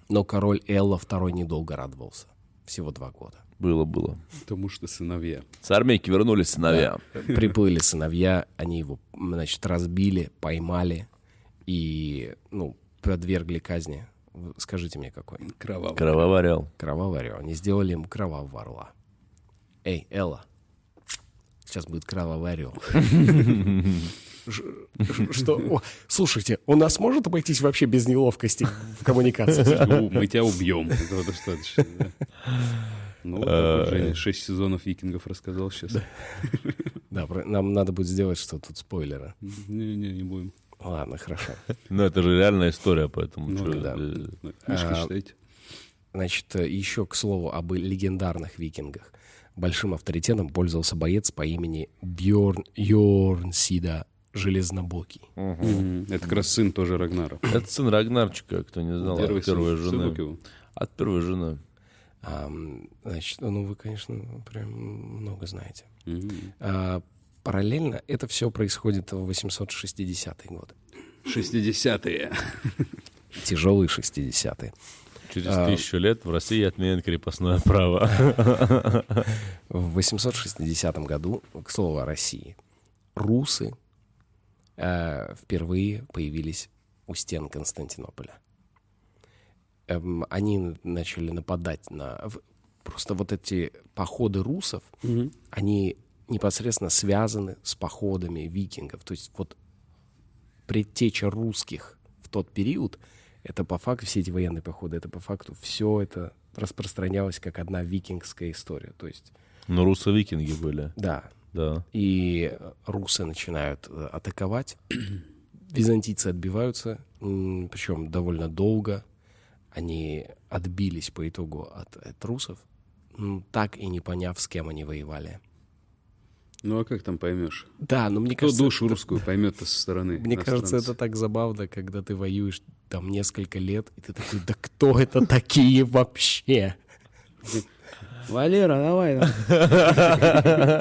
Но король Элла II недолго радовался. Всего два года. Было, было. Потому что сыновья. С армейки вернулись сыновья. Приплыли сыновья, они его, значит, разбили, поймали и, ну, подвергли казни. Скажите мне, какой? Кровавый. Кровавый орел. Кровавый орел. Они сделали ему кровавого орла. Эй, Элла, сейчас будет кровавый орел. (laughs) Что? Слушайте, у нас может обойтись вообще без неловкости в коммуникации? Ну, мы тебя убьем. Этого достаточно. Ну, вот Женя шесть сезонов викингов рассказал сейчас. Да, нам надо будет сделать, что тут спойлеры. Не-не, не будем. Ладно, хорошо. Ну, это же реальная история, поэтому... Ну, чё, да. э, Книжки А, читайте. Значит, э, еще к слову об легендарных викингах. Большим авторитетом пользовался боец по имени Бьорн Йорнсида Железнобокий. Мгм. Это как раз сын тоже Рагнара. Это сын Рагнарчика, кто не знал, Первый от первой сын. Жены. его. От первой жены. Ам, Значит, ну вы, конечно, прям много знаете. Мгм. А, Параллельно это все происходит в 860-е годы. 60-е. Тяжелые 60-е. Через А. тысячу лет в России отменят крепостное (laughs) право. В 860 году, к слову о России, русы э, впервые появились у стен Константинополя. Эм, они начали нападать на... Просто вот эти походы русов, они непосредственно связаны с походами викингов. То есть вот предтеча русских в тот период, это по факту, все эти военные походы, это по факту все это распространялось как одна викингская история. То есть, Но руссо-викинги были, да, да. и э, русы начинают э, атаковать, (clears throat) византийцы отбиваются, причем довольно долго. Они отбились по итогу от, от русов, м, так и не поняв, с кем они воевали. Ну а как там поймешь? Да, но мне Кто кажется, душу это- русскую поймет-то со стороны? Мне кажется, это так забавно, когда ты воюешь там несколько лет, и ты такой, да кто это такие вообще? Валера, давай.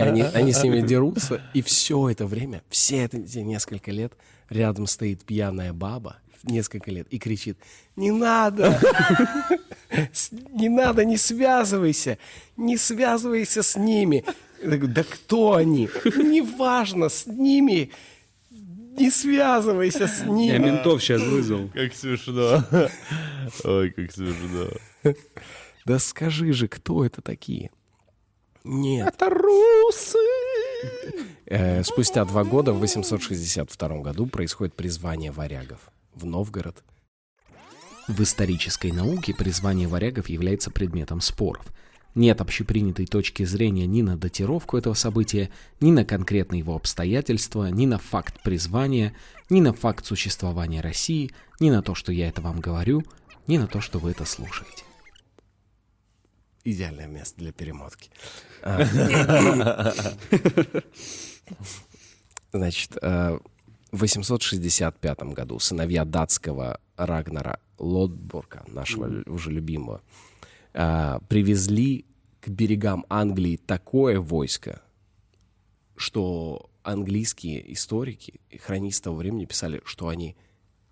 Они, они с ними дерутся, и все это время, все это, эти несколько лет, рядом стоит пьяная баба, несколько лет, и кричит, не надо, не надо, не связывайся, не связывайся с ними. Я да кто они? Неважно, с ними, не связывайся с Я ними. ментов сейчас вызвал. Как смешно. Ой, как смешно. Да скажи же, кто это такие? Нет. Это русы! Э, Спустя два года, в 862 году, происходит призвание варягов в Новгород. В исторической науке призвание варягов является предметом споров. Нет общепринятой точки зрения ни на датировку этого события, ни на конкретные его обстоятельства, ни на факт призвания, ни на факт существования России, ни на то, что я это вам говорю, ни на то, что вы это слушаете. Идеальное место для перемотки. А. Значит, э, в 865 году сыновья датского Рагнара Лотборга, нашего уже любимого, а, привезли к берегам Англии такое войско, что английские историки и хронисты того времени писали, что они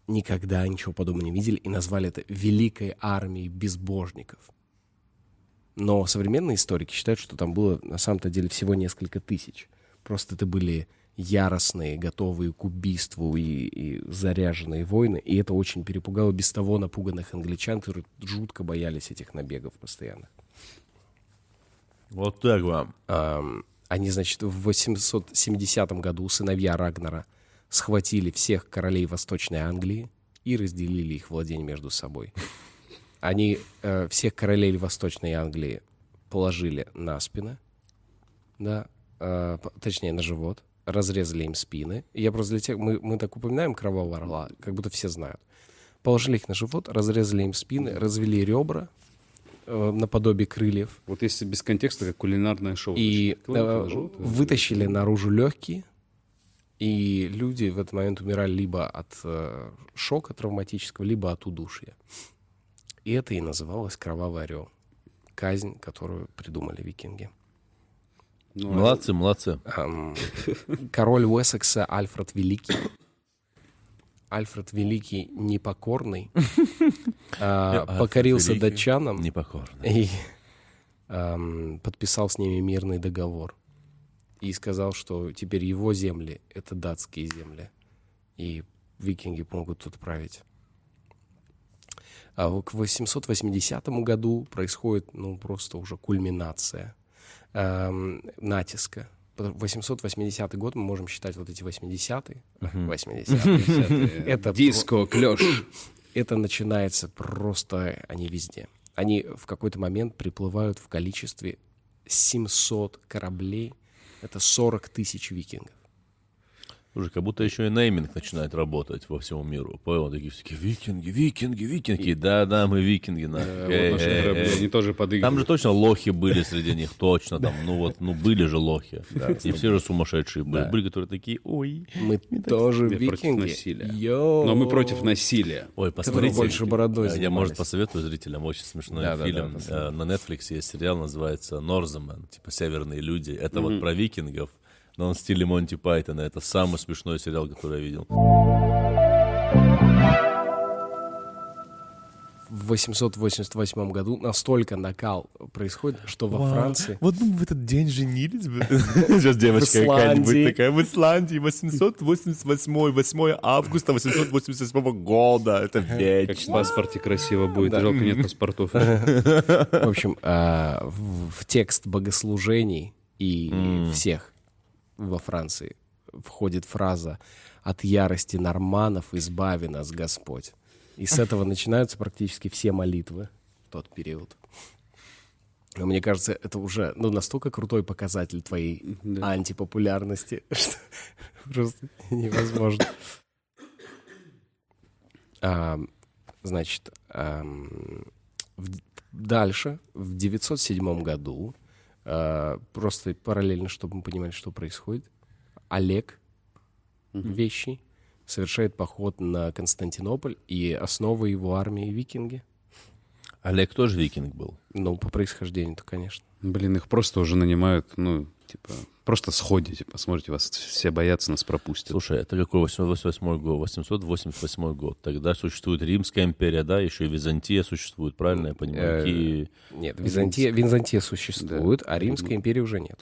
никогда ничего подобного не видели и назвали это «великой армией безбожников». Но современные историки считают, что там было на самом-то деле всего несколько тысяч. Просто это были яростные, готовые к убийству и, и заряженные войны. И это очень перепугало без того напуганных англичан, которые жутко боялись этих набегов постоянно. Вот так вам. Ам, Они, значит, в 870 году сыновья Рагнара схватили всех королей Восточной Англии и разделили их владение между собой. Они э, всех королей Восточной Англии положили на спины, да, э, точнее на живот, разрезали им спины. И я просто для тех, мы, мы так упоминаем кровавого орла, как будто все знают. Положили их на живот, разрезали им спины, развели ребра э, наподобие крыльев, Вот если без контекста, как кулинарное шоу. и э, вытащили наружу легкие, и люди в этот момент умирали либо от э, шока травматического, либо от удушья. И это и называлось кровавый орел. Казнь, которую придумали викинги. Ну, а Молодцы, молодцы. Ам, (laughs) король Уэссекса Альфред Великий. Альфред Великий непокорный, (laughs) а, покорился датчанам и подписал с ними мирный договор. И сказал, что теперь его земли — это датские земли. И викинги могут тут править. А к 880 году происходит, ну, просто уже кульминация ам, натиска. 880 год мы можем считать вот эти 80-е. 80-е. (laughs) Это Диско, клеш. (coughs) это начинается просто, они везде. Они в какой-то момент приплывают в количестве 700 кораблей. Это 40 тысяч викингов. Слушай, как будто еще и нейминг начинает работать во всему миру. Понял, такие все такие викинги, викинги, викинги. Да-да, мы викинги. на. Э, вот наши корабли, они тоже Там же подыгрывают. точно лохи были среди них, точно там. Ну вот, ну были же лохи. И все же сумасшедшие были. Да. Были, которые такие, ой. Мы тоже викинги. Но мы против насилия. Ой, посмотрите. больше бородой Я, может, посоветую зрителям. Очень смешной Да, да, фильм. да. Э, На Netflix есть сериал, называется Norsemen, типа «Северные люди». Это вот про викингов, но он в стиле Монти Пайтона. Это самый смешной сериал, который я видел. В 888 году настолько накал происходит, что во Франции... Вот мы в этот день женились бы. (laughs) (laughs) Сейчас девочка какая-нибудь такая. В Исландии 888, 8 августа 888 года. Это Как в вечно. паспорте красиво будет. Жалко, нет (laughs) паспортов. В общем, а, в текст богослужений и всех во Франции входит фраза «От ярости норманов избави нас Господь». И с этого начинаются практически все молитвы в тот период. Но мне кажется, это уже ну, настолько крутой показатель твоей антипопулярности, (laughs) что просто невозможно. А, значит, ам, в- дальше, в 907 году, а, просто параллельно, чтобы мы понимали, что происходит, Олег Вещий совершает поход на Константинополь, и основа его армии викинги. Олег тоже викинг был. Ну, по происхождению-то, конечно. Блин, их просто уже нанимают, ну, типа, просто сходите, посмотрите, вас все боятся, нас пропустят. Слушай, это какой 888 год? 888 год. Тогда существует Римская империя, да, еще и Византия существует, правильно я понимаю? Э, Нет, Византия, Византия существует, а Римской империи уже нет.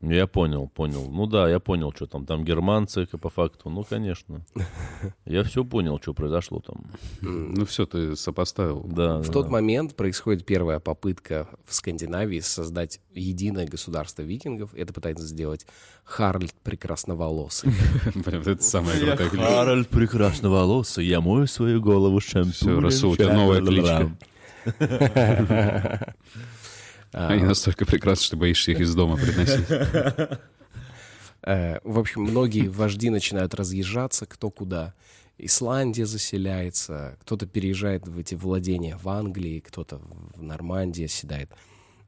Я понял, понял. Ну да, я понял, что там. Там германцы, как по факту. Ну, конечно. (laughs) Я все понял, что произошло там. Ну все, ты сопоставил. Да, В да. тот момент происходит первая попытка в Скандинавии создать единое государство викингов. Это пытается сделать Харльд Прекрасноволосый. (laughs) Вот это самая крутая кличка. Харальд прекрасноволосый, я мою свою голову шампунем. Всё, Расул, у тебя новая кличка. (laughs) Они настолько прекрасны, что боишься их из дома приносить. (laughs) Э, В общем, многие вожди начинают разъезжаться, кто куда. Исландия заселяется, кто-то переезжает в эти владения в Англии, кто-то в Нормандии оседает.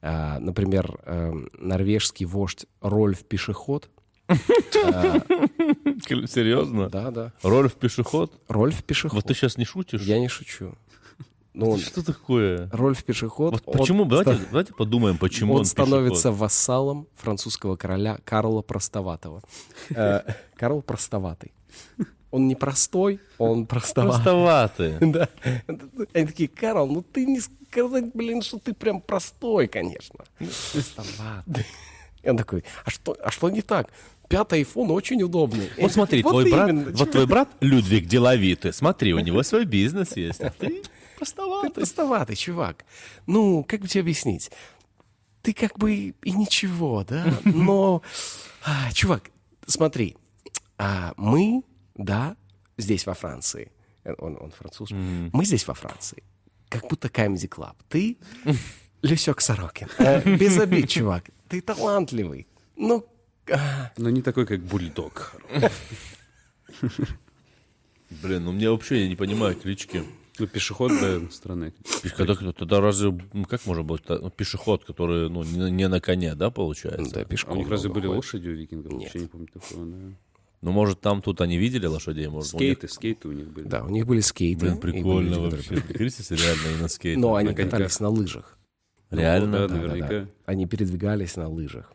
А, Например, эм, норвежский вождь Рольф Пешеход. (laughs) Серьезно? Да, да. Рольф пешеход? Рольф Пешеход. Вот ты сейчас не шутишь? Я не шучу. Ну, он- Что такое? Рольф Пешеход. Вот он почему? Давайте, ста- давайте подумаем, почему он, он, становится пешеход. вассалом французского короля Карла Простоватого. Э, Карл Простоватый. Он не простой, он простоватый. Простоватый. (laughs) Да. Они такие, Карл, ну ты не сказать, блин, что ты прям простой, конечно. Простоватый. И он такой, а что, а что не так? Пятый iPhone очень удобный. Вот смотри, Вот твой брат, вот твой брат Людвиг деловитый. Смотри, у него свой бизнес есть. а ты Ты простоватый, чувак. Ну, как бы тебе объяснить? Ты как бы и ничего, да? (laughs) Но, а, чувак, смотри, а, мы, да, здесь во Франции, э, он, он француз, мы здесь во Франции, как будто Comedy Club. Ты (laughs) Люсек Сорокин. (laughs) Без обид, чувак. Ты талантливый. Ну, а, Но не такой, как бульдог. Блин, ну мне вообще я не понимаю клички. Ну, пешеход для страны. Когда, тогда разве, ну, как может быть ну, пешеход, который ну, не, не на коне, да, получается? да, А пешком. у них разве были лошади у викингов? Нет. Вообще не помню такого, да. Ну, может, там тут они видели лошадей, может, у них- Скейты, скейты у них были. Да, у них были скейты. Блин, были прикольно люди, которые вообще. Прикрытие реально и на скейте. Но они катались на лыжах. Реально? Да, Да, наверняка. да. Они передвигались на лыжах.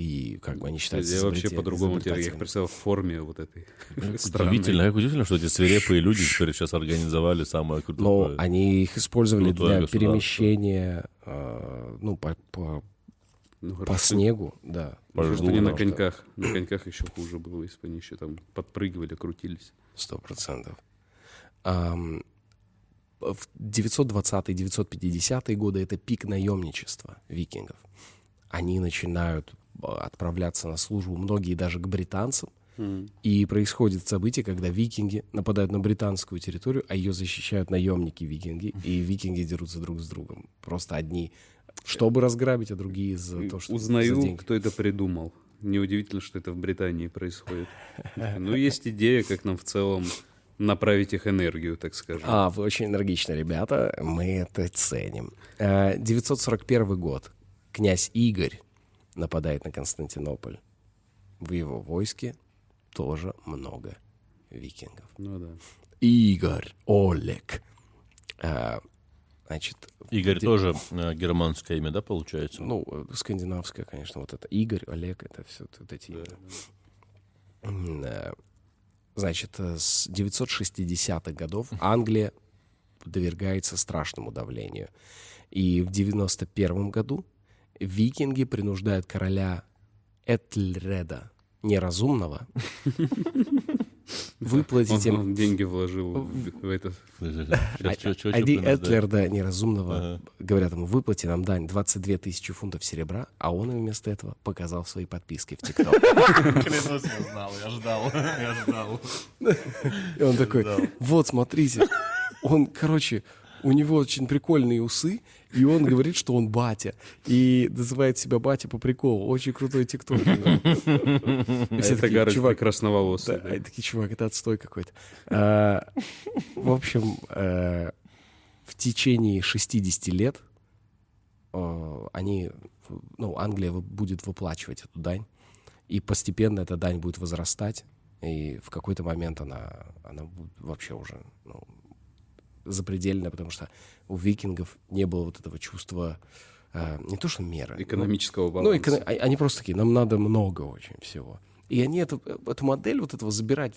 И как бы они считаются Я вообще по-другому теперь, я их представил в форме вот этой Удивительно, странной. как удивительно, что эти свирепые люди теперь сейчас организовали самое крутое. Но они их использовали для перемещения э, ну, по, по- Ну, по снегу, да. Хорошо, что не на коньках. На коньках еще хуже было, если бы они еще там подпрыгивали, крутились. Сто процентов. В 920-950 годы это пик наемничества викингов. Они начинают а, отправляться на службу, многие даже к британцам, И происходит событие, когда викинги нападают на британскую территорию, а ее защищают наемники-викинги, и викинги дерутся друг с другом. Просто одни, чтобы разграбить, а другие за то, что Узнаю, кто это придумал. Неудивительно, что это в Британии происходит. (laughs) Ну, есть идея, как нам в целом направить их энергию, так скажем. А, вы очень энергичны, ребята. Мы это ценим. Э, 941 год. Князь Игорь нападает на Константинополь. В его войске тоже много викингов. Ну да. Игорь Олег. Э, Значит, Игорь где- тоже э, германское имя, да, получается? ну, э, скандинавское, конечно, вот это Игорь, Олег, это все вот эти имена. М, э, Значит, с 960-х годов Англия подвергается страшному давлению. И в 91 году викинги принуждают короля Этельреда неразумного (laughs) выплатить Он, им он деньги вложил в, это. (laughs) Ади принуждает? Этлерда неразумного, говорят ему, выплати нам дань 22 тысячи фунтов серебра, а он им вместо этого показал свои подписки в ТикТок. (laughs) Клянусь, я знал, я ждал, я ждал. И он такой, вот, смотрите, он, короче, у него очень прикольные усы, и он говорит, что он батя, и называет себя батя по приколу. Очень крутой ТикТок. Это Гарольд чувак, красноволосый. Такие, чувак, это отстой какой-то. А, В общем, э, в течение 60 лет э, они, ну, Англия будет выплачивать эту дань, и постепенно эта дань будет возрастать, и в какой-то момент она, она будет вообще уже ну, запредельная, потому что у викингов не было вот этого чувства, э, не то что меры, но- Экономического ну, баланса. эко- а- они просто такие, нам надо много очень всего. И они эту, эту модель вот этого забирать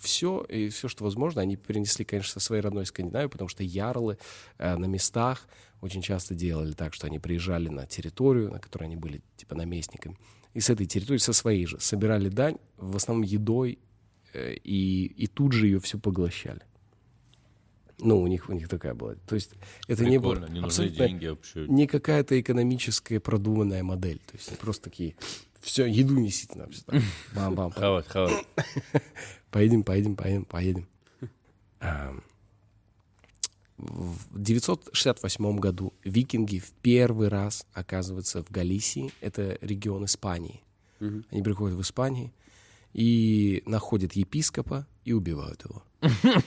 все и все, что возможно, они перенесли, конечно, со своей родной Скандинавии, потому что ярлы э, на местах очень часто делали так, что они приезжали на территорию, на которой они были типа наместниками, и с этой территории, со своей же, собирали дань, в основном едой, э, и, и тут же ее всю поглощали. Ну, у них, у них такая была. То есть это не было Прикольно, не нужны абсолютно деньги вообще. не какая-то экономическая продуманная модель. То есть они просто такие, все, еду несите нам сюда. Бам-бам. (laughs) Хавать, хавать. (laughs) Поедем, поедем, поедем, поедем. В 968 году викинги в первый раз оказываются в Галисии. Это регион Испании. Они приходят в Испанию и находят епископа и убивают его. (laughs)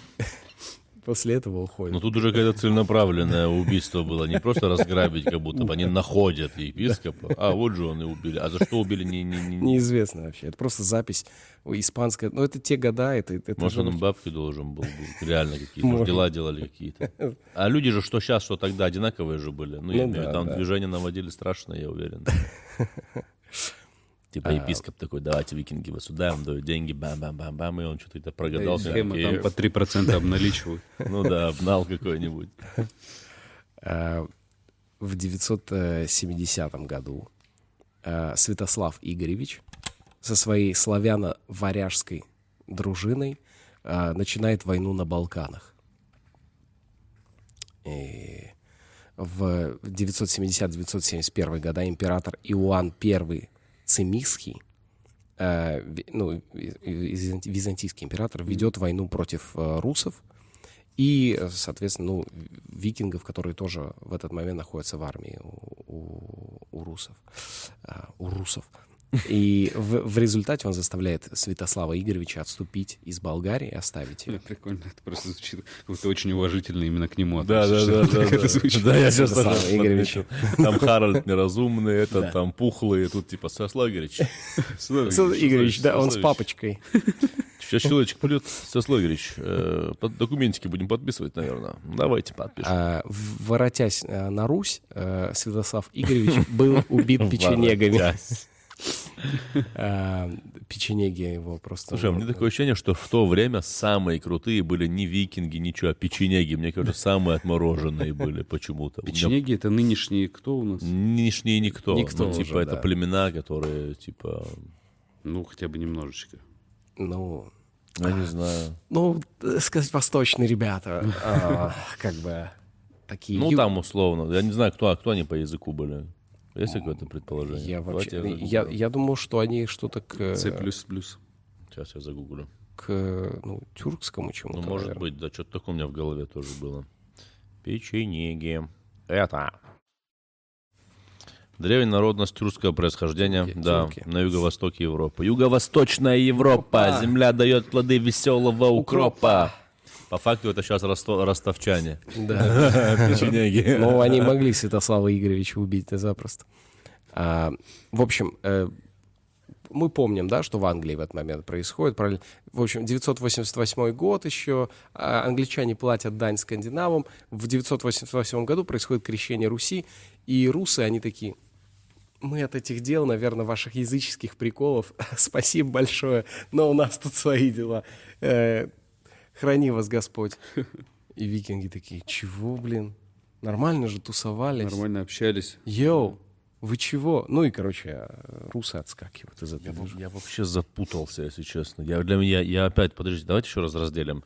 После этого уходят. Ну тут уже какое-то целенаправленное убийство было. Не просто разграбить, как будто бы они находят епископа. А, вот же он и убили. А за что убили? Не, не, не- Неизвестно вообще. Это просто запись испанская. Ну, это те года, это, это Может, же он бабки должен был. бы. Реально какие-то дела делали какие-то. А люди же, что сейчас, что тогда, одинаковые же были. Ну, я Ну имею в виду, да, там да. движение наводили страшное, я уверен. (laughs) Типа епископ такой, давайте, викинги, вы сюда, им дают деньги, бам-бам-бам-бам, и он что-то это прогадался. Схема там по 3% обналичивают. (laughs) Ну да, обнал какой-нибудь. А, в 970 году а, Святослав Игоревич со своей славяно-варяжской дружиной а, начинает войну на Балканах. И в 970-971 года император Иоанн I Цимисхий, э, ну, ви- византи- византийский император, ведет войну против э, русов и, э, соответственно, ну, викингов, которые тоже в этот момент находятся в армии у, у- у русов. А, у русов. (laughs) И в, в результате он заставляет Святослава Игоревича отступить из Болгарии и оставить ее. Прикольно, это просто звучит как будто очень уважительно именно к нему Да, да, относишься. да, да. Это да. Да, я сейчас Святослав тоже Игоревич. Там Харальд неразумный, этот там пухлый, тут типа Святослав Игоревич. (laughs) Святослав Игоревич, да, он с папочкой. (laughs) Сейчас человечек придет, Святослав Игоревич, э, документики будем подписывать, наверное. Давайте подпишем. А, воротясь э, на Русь, э, Святослав Игоревич был убит печенегами. А, (laughs) Печенеги его просто... Слушай, у меня такое ощущение, что в то время самые крутые были не викинги, ничего, а печенеги. Мне кажется, самые отмороженные были почему-то. Печенеги — это нынешние кто у нас? Нынешние никто. Никто Ну, типа, это племена, которые, типа, Ну, хотя бы немножечко. Ну, я не знаю. ну, э, сказать, восточные ребята, а, (laughs) как бы такие... Ну, там условно. Я не знаю, кто, а кто они по языку были. Есть какое-то предположение? Я вообще... Давайте Я, загуглим. я думал, что они что-то к... плюс. Сейчас я загуглю. к ну, тюркскому чему-то. Ну, может наверное. быть, да, что-то такое у меня в голове тоже было. Печенеги. Это. Древняя народность тюркского происхождения, Тюрки, да, тюрки. на юго-востоке Европы. Юго-восточная Европа, земля дает плоды веселого укропа. По факту это сейчас росто- ростовчане. Да. (laughs) Печенеги. Ну, они могли Святослава Игоревича убить-то запросто. А, в общем, э, мы помним, да, что в Англии в этот момент происходит. Правильно? В общем, 988 год еще, а, англичане платят дань скандинавам. В 988 году происходит крещение Руси, и русы, они такие, мы от этих дел, наверное, ваших языческих приколов, (laughs) спасибо большое, но у нас тут свои дела. Э, храни вас Господь. И викинги такие, чего, блин? Нормально же тусовались. Нормально общались. Йоу, вы чего? Ну и, короче, русы отскакивают из Я, этого. во- я вообще запутался, если честно. Я, для меня, я опять, подождите, давайте еще раз разделим.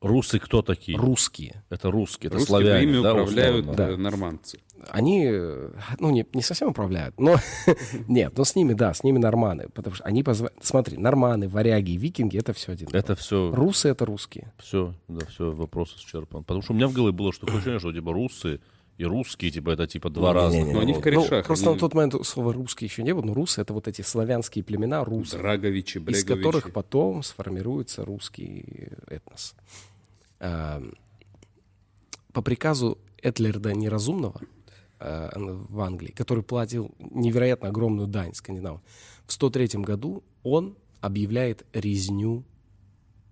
Русы кто такие? Русские. Это русские, это Русскими славяне, ими да, управляют условно? э, нормандцы. Они, ну, не, не совсем управляют, но (laughs) нет, но с ними, да, с ними норманы. Потому что они позволяют... Смотри, норманы, варяги викинги — это все один. Это все, Русы — это русские. все, да, все, вопрос исчерпан. Потому что у меня в голове было что такое ощущение, что типа русы и русские, типа это типа два разных. Но они в корешах. Ну, просто они на тот момент слова «русский» еще не было, но русы — это вот эти славянские племена русы, Драговичи, из Бреговичи. которых потом сформируется русский этнос. А, По приказу Этлерда Неразумного а, в Англии, который платил невероятно огромную дань скандинавам, в 103 году он объявляет резню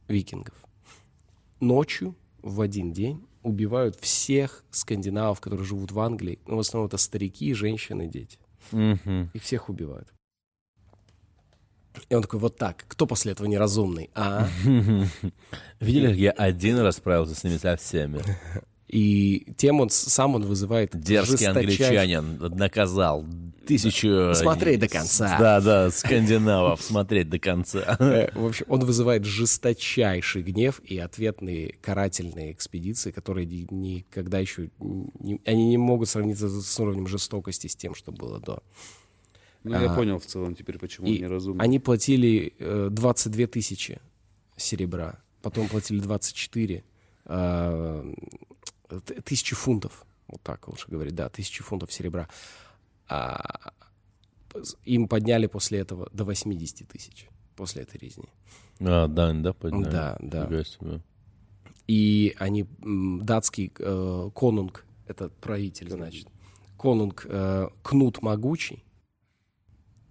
викингов. Ночью в один день убивают всех скандинавов, которые живут в Англии. Ну, в основном это старики, женщины, дети. Мгм. Их всех убивают. И он такой, вот так. Кто после этого неразумный? А? (laughs) Видели, как я один раз справился с ними со всеми? И тем он сам он вызывает Дерзкий жесточайший- англичанин наказал тысячу... Смотреть до конца. Да, да, скандинавов смотреть до конца. (laughs) Э, В общем, он вызывает жесточайший гнев и ответные карательные экспедиции, которые ни- никогда еще... не- они не могут сравниться с уровнем жестокости с тем, что было до. Ну, я понял в целом теперь, почему И они разумны. они платили э, 22 тысячи серебра, потом платили 24 э, тысячи фунтов. Вот так лучше говорить, да, тысячи фунтов серебра. А, им подняли после этого до 80 тысяч, после этой резни. А, Дань, да, подняли? Да, да. Фига себе. И они, датский э, конунг, это правитель, значит, конунг э, Кнут Могучий,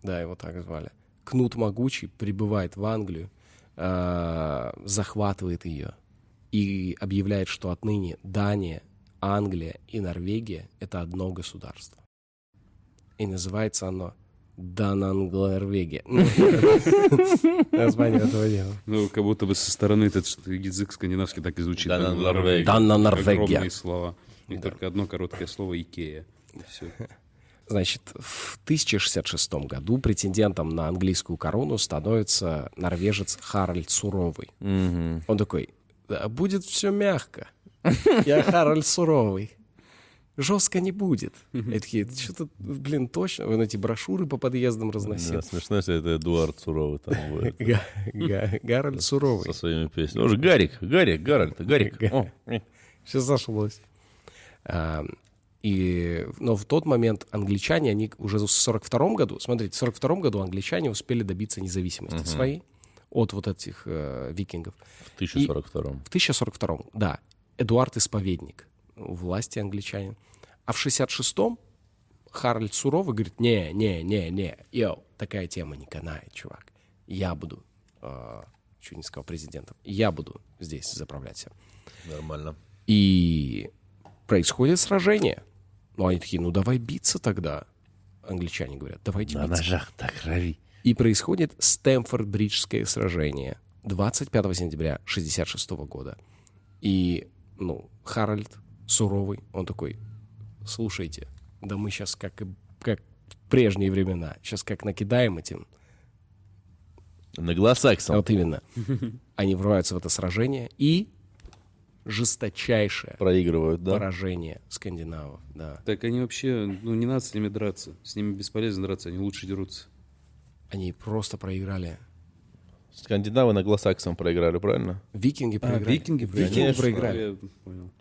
да, его так звали, Кнут Могучий прибывает в Англию, э, захватывает ее и объявляет, что отныне Дания, Англия и Норвегия — это одно государство. И называется оно Дананглорвегия. (laughs) Название этого дела. Ну, как будто бы со стороны этот язык скандинавский так и звучит. Да, как на Норвегии. Да, на Норвегия. Огромные слова. И только одно короткое слово «Икея». Все. (laughs) Значит, в 1066 году претендентом на английскую корону становится норвежец Харальд Суровый. Он такой, «Да будет все мягко. (laughs) Я Харальд Суровый. Жестко не будет. И такие, что-то, блин, точно. Вы эти брошюры по подъездам Да, разносил. смешно, если это Эдуард Суровый там будет. (laughs) Га- Га- Гарольд Суровый. Со своими песнями. Уже Гарик, Гарик, Гарольд, Гарик. Все зашлось. И, но в тот момент англичане, они уже в 42 году, смотрите, в 42 году англичане успели добиться независимости своей от вот этих э, викингов. В 1042 В 1042, да, Эдуард Исповедник, власти англичанин. А в 66-м Харальд Суровый говорит, не, не, не, не, йоу, такая тема не канает, чувак. Я буду, э, чуть не сказал президентом, я буду здесь заправлять всем. Нормально. И происходит сражение. Ну, они такие, ну давай биться тогда. Англичане говорят, давайте На биться. ножах так крови. И происходит Стэмфорд-Бриджское сражение 25 сентября 66 года. И, ну, Харальд суровый, он такой, слушайте, да мы сейчас как, как в прежние времена, сейчас как накидаем этим, Англосаксом. вот именно. Они врываются в это сражение и жесточайшее Проигрывают, да? поражение скандинавов, да. Так они вообще, ну не надо с ними драться. С ними бесполезно драться, они лучше дерутся. Они просто проиграли Скандинавы англосаксам проиграли, правильно? Викинги А, проиграли. викинги Викинги конечно. проиграли.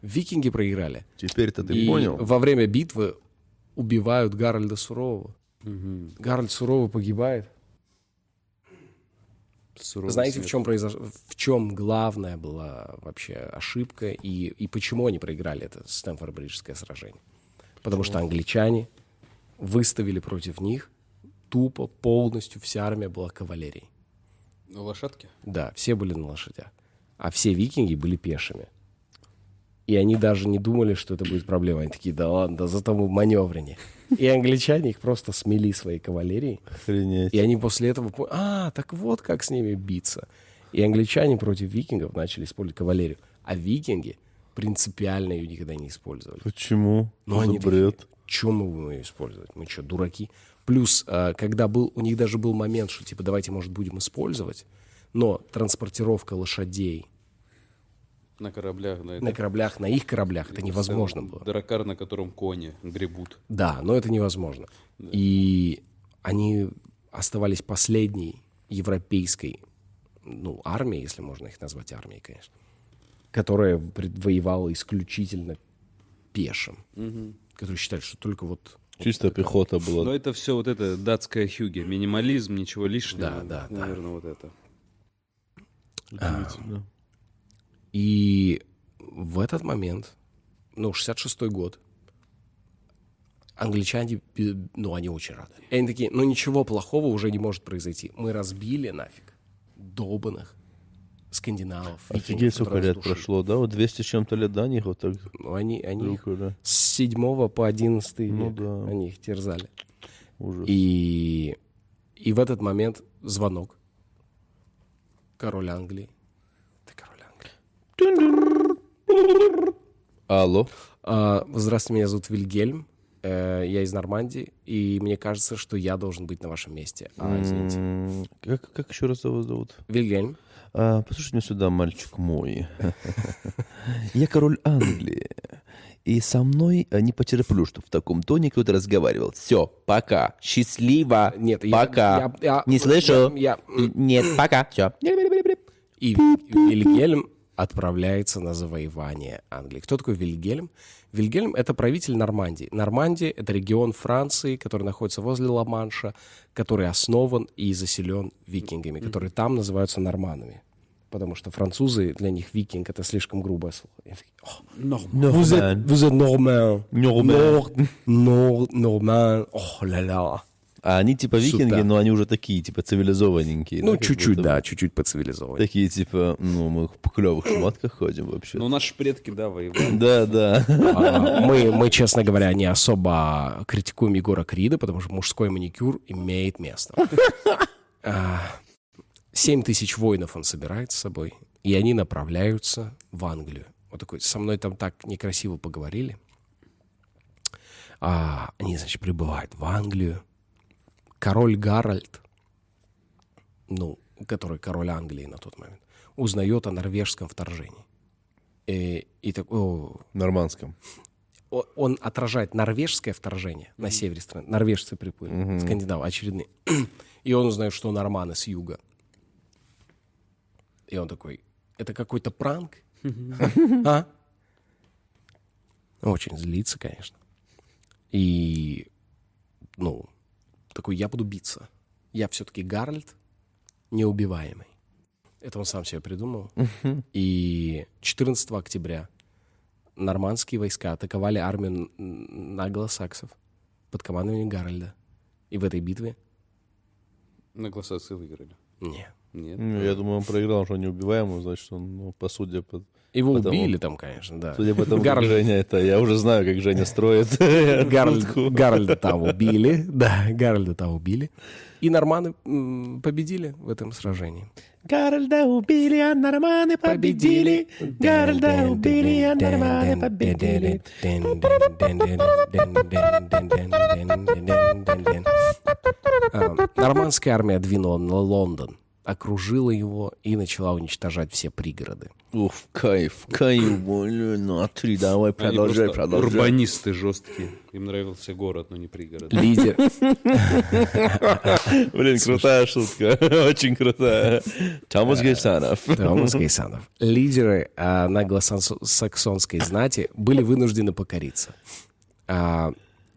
Викинги проиграли. Теперь-то ты И понял? во время битвы убивают Гарольда Сурового. Гарольд Суровый погибает. Суровый Знаете, в смерть. чем произошло, в чем главная была вообще ошибка и, и почему они проиграли это Стэнфорд-Бриджское сражение? Потому что англичане выставили против них тупо, полностью вся армия была кавалерией. На лошадке? Да, все были на лошадях. А все викинги были пешими. И они даже не думали, что это будет проблема. Они такие, да ладно, да зато мы маневреннее. И англичане их просто смели своей кавалерией. Охренеть. И они после этого а, так вот как с ними биться. И англичане против викингов начали использовать кавалерию. А викинги принципиально ее никогда не использовали. Почему? Ну, они бред. Чем мы будем ее использовать? Мы что, дураки? Плюс, э, когда был, у них даже был момент, что типа давайте, может, будем использовать, но транспортировка лошадей На кораблях, да. на кораблях, на их кораблях, это невозможно было. Дракар, на котором кони гребут. Да, но это невозможно. И они оставались последней европейской ну, армией, если можно их назвать армией, конечно, которая воевала исключительно пешим. Которые считали, что только вот... Чисто пехота Но была. это все вот это датская хюге. Минимализм, ничего лишнего. Да, да, да. Наверное, вот это. Удивительно. И в этот момент, ну, 66-й год, англичане, ну, они очень рады. И они такие, ну, ничего плохого уже не может произойти. Мы разбили нафиг долбанных скандинавов. Офигеть, сколько лет прошло, да? Вот 200 с чем-то лет, да, они их вот так Ну, они, они их друг, да? с 7 по 11 Ну век, да. они их терзали. Ужас. И, и в этот момент звонок. Король Англии. Алло. А, Здравствуйте, меня зовут Вильгельм. Э, Я из Нормандии, и мне кажется, что я должен быть на вашем месте. А, извините. Как, как еще раз его зовут? Вильгельм. А, послушай меня сюда, мальчик мой. (laughs) Я король Англии. И со мной а, не потерплю, что в таком тоне кто-то разговаривал. Все, пока. Счастливо. Нет, я- пока. я- я- не слышу. я- я- Нет, пока. Все. И Вильгельм отправляется на завоевание Англии. Кто такой Вильгельм? Вильгельм — это правитель Нормандии. Нормандия — это регион Франции, который находится возле Ла-Манша, который основан и заселен викингами, которые там называются норманами. Потому что французы, для них викинг — это слишком грубое слово. И они такие, «О, Vous êtes, vous êtes normand. Норман. Нор- Норман. Ох, ля-ля. А они типа викинги, Супер. но они уже такие, типа, цивилизованненькие. Ну, да, чуть-чуть, да, чуть-чуть поцивилизованнее. Такие, типа, ну, мы в клевых шмотках ходим вообще. Ну, наши предки, да, воевали. Да, да. А, Мы, (laughs) мы, честно говоря, не особо критикуем Егора Крида, потому что мужской маникюр имеет место. А, Семь тысяч воинов он собирает с собой, и они направляются в Англию. Вот такой, со мной там так некрасиво поговорили. А, они, значит, прибывают в Англию. Король Гарольд, ну, который король Англии на тот момент, узнает о норвежском вторжении. И, и так, о, нормандском. он отражает норвежское вторжение на севере страны. Норвежцы приплыли, скандинавы очередные. И он узнает, что норманы с юга. И он такой, это какой-то пранк? (laughs) А? Очень злится, конечно. И, ну, такой, я буду биться. Я все-таки Гарольд неубиваемый. Это он сам себе придумал. И 14 октября нормандские войска атаковали армию наглосаксов под командованием Гарольда. И в этой битве Наглосаксы выиграли. не. Нет. Ну, я думаю, он проиграл, что неубиваемый, значит, он, ну, по судя по... Его Потому- убили там, конечно, да. Судя по тому, Гарольд- Женя это, я уже знаю, как Женя строит. Гарольд-. Гарольда там убили, да, Гарольда там убили. И норманы победили в этом сражении. Гарольда убили, а норманы победили. Гарольда убили, а норманы победили. А, Нормандская армия двинула на Лондон. Окружила его и начала уничтожать все пригороды. Уф, кайф, кайф, блин, ну а ты давай, продолжай, продолжай. урбанисты жесткие. Им нравился город, но не пригород. Лидер, (laughs) Блин, крутая шутка, (laughs) очень крутая. Томас Гейсанов. Томас Гейсанов. Лидеры а, англосаксонской знати были вынуждены покориться.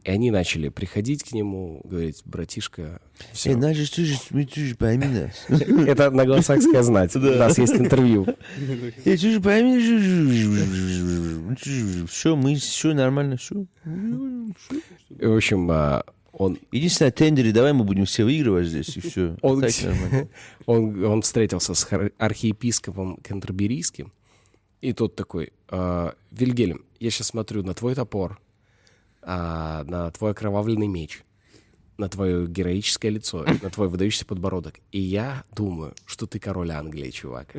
И они начали приходить к нему, говорить, братишка, всё». Эй, наши что же, же пойми нас. (laughs) Это англосаксская знать. У нас есть интервью. Эй, ты же пойми, все, мы, все нормально, все. В общем, а, он, Единственное, тендеры, давай мы будем все выигрывать здесь, и все. Он- (laughs) он, он встретился с архиепископом Кентерберийским, и тот такой, «А, Вильгельм, я сейчас смотрю на твой топор, а, на твой окровавленный меч, на твое героическое лицо, на твой выдающийся подбородок, и я думаю, что ты король Англии, чувак.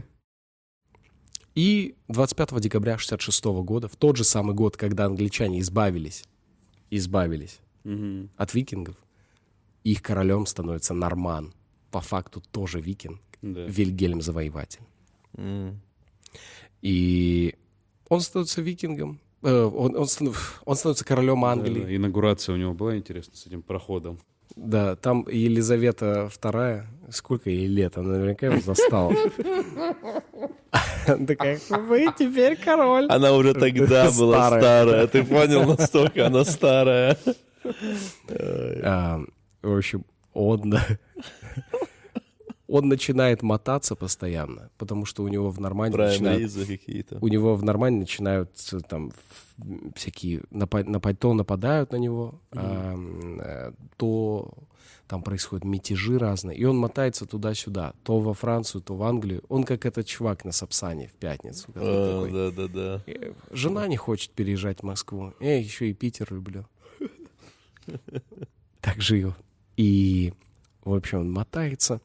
И 25 декабря 66 года, в тот же самый год, когда англичане избавились, избавились Мгм. от викингов, их королем становится Норман, по факту тоже викинг, Да. Вильгельм Завоеватель. М. И он становится викингом, он, он станов- он становится королем Англии. да. Инаугурация у него была интересна с этим проходом. Да, там Елизавета II, сколько ей лет, она наверняка его застала. (laughs) Она такая, вы теперь король. Она уже тогда (laughs) была Старая. старая, ты понял, настолько она старая. А, В общем, он... Он начинает мотаться постоянно, потому что у него в Нормандии начинают какие-то. у него в Нормандии начинаются там в- всякие напа- напа- то нападают на него, а, м, э, то там происходят мятежи разные, и он мотается туда-сюда, то во Францию, то в Англию. Он как этот чувак на Сапсане в пятницу. А, такой, Да, да, да. «Э, Жена не хочет переезжать в Москву. Я еще и Питер люблю. (laughs) Так жил. И, в общем, он мотается,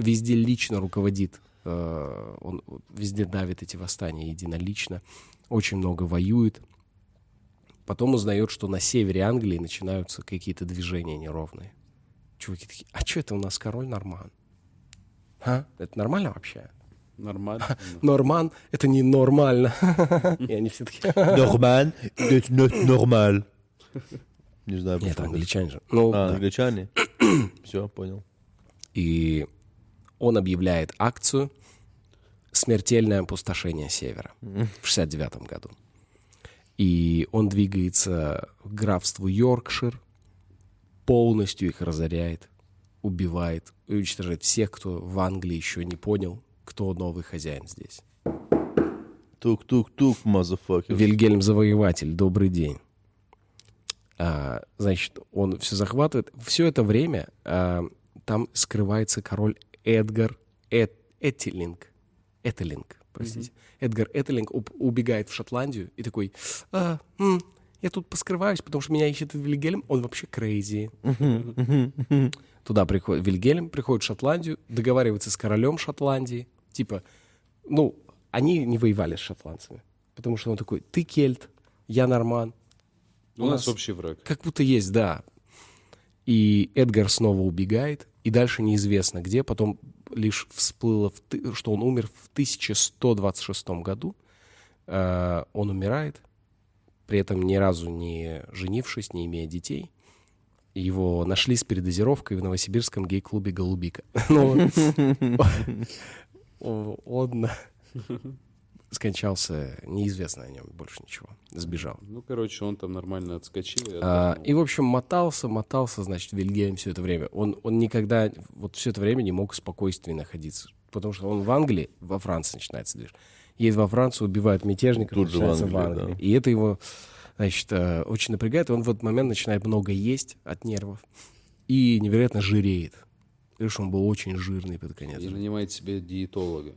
везде лично руководит. э, Он везде давит эти восстания единолично. Очень много воюет. Потом узнает, что на севере Англии начинаются какие-то движения неровные. Чуваки такие, а что это у нас король Норман? А? Это нормально вообще? Нормально. (laughs) Норман — это не нормально. (laughs) И они все такие... (laughs) Норман, это not normal. Не знаю, Нет, почему. англичане же. Ну, А, да. англичане? (clears throat) Все, понял. И он объявляет акцию «Смертельное опустошение Севера» в 69 году. И он двигается к графству Йоркшир, полностью их разоряет, убивает уничтожает всех, кто в Англии еще не понял, кто новый хозяин здесь. Тук-тук-тук, мазафакер. Вильгельм Завоеватель, добрый день. А, значит, он все захватывает. Все это время а, там скрывается король Эдгар Эт, Этелинг. Этелинг, простите. Эдгар Этелинг уб- убегает в Шотландию и такой, «А, м, я тут поскрываюсь, потому что меня ищет Вильгельм, он вообще крейзи. Туда приходит Вильгельм, приходит в Шотландию, договаривается с королем Шотландии. Типа, ну, они не воевали с шотландцами. Потому что он такой, ты кельт, я норман. У нас общий враг. Как будто есть, да. И Эдгар снова убегает, и дальше неизвестно где. Потом лишь всплыло, что он умер в 1126 году. Э, Он умирает, при этом ни разу не женившись, не имея детей. Его нашли с передозировкой в новосибирском гей-клубе «Голубика». (laughs) Ну, (laughs) Он скончался, неизвестно о нем больше ничего, сбежал. Ну, короче, он там нормально отскочил. и А, и, в общем, мотался, мотался, значит, Вильгельм все это время. Он, он никогда, вот все это время не мог в спокойствии находиться. Потому что он в Англии, во Франции начинается движ. Едет во Францию, убивает мятежников, Тут же в начинается в Англии, Англии. да. И это его, значит, э, очень напрягает. И он в этот момент начинает много есть от нервов. И невероятно жиреет. Видишь, он был очень жирный под конец. И нанимает себе диетолога.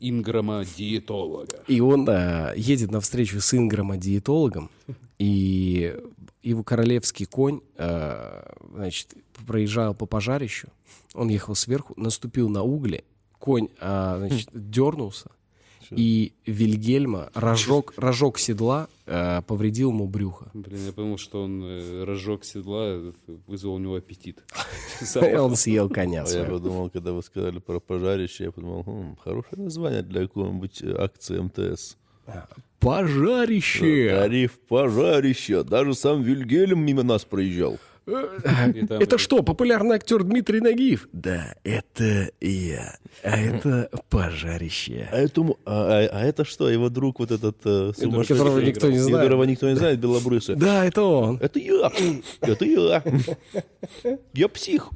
Инграма-диетолога. И он э, едет на встречу с Инграмом-диетологом, и его королевский конь, э, значит, проезжал по пожарищу, он ехал сверху, наступил на угли, конь, э, значит, дернулся, И Вильгельма рожок, рожок седла э, повредил ему брюхо. Блин, я подумал, что он э, разжег седла, это вызвал у него аппетит. (laughs) Он съел коня А я подумал, когда вы сказали про пожарище, я подумал, «Хм, хорошее название для какой-нибудь э, акции МТС. Пожарище! Тариф пожарище. Даже сам Вильгельм мимо нас проезжал. Это что, популярный актер Дмитрий Нагиев? Да, это я. А (laughs) это пожарище. А, этому, а, а- а это что, его друг вот этот э, сумасшедший, которого никто не знает. которого никто не знает, белобрысый. Да, это он. Это я. Это я. (laughs) Я псих.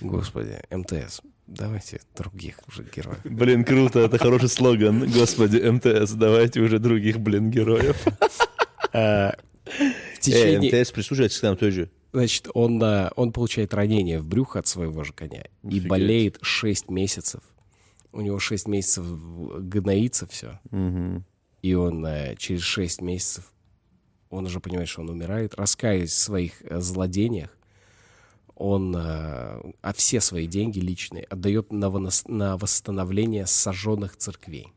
Господи, МТС. Давайте других уже героев. Блин, круто, это хороший слоган. Господи, МТС, давайте уже других, блин, героев. (laughs) В Э, течение... МТС прислушивается к нам тоже. Значит, он, он получает ранение в брюхо от своего же коня и Офигеть. болеет 6 месяцев. У него 6 месяцев гноится все. И он э, через 6 месяцев, он уже понимает, что он умирает, раскаясь в своих э, злодениях, он э, а все свои деньги личные отдает на, вонос- на восстановление сожженных церквей.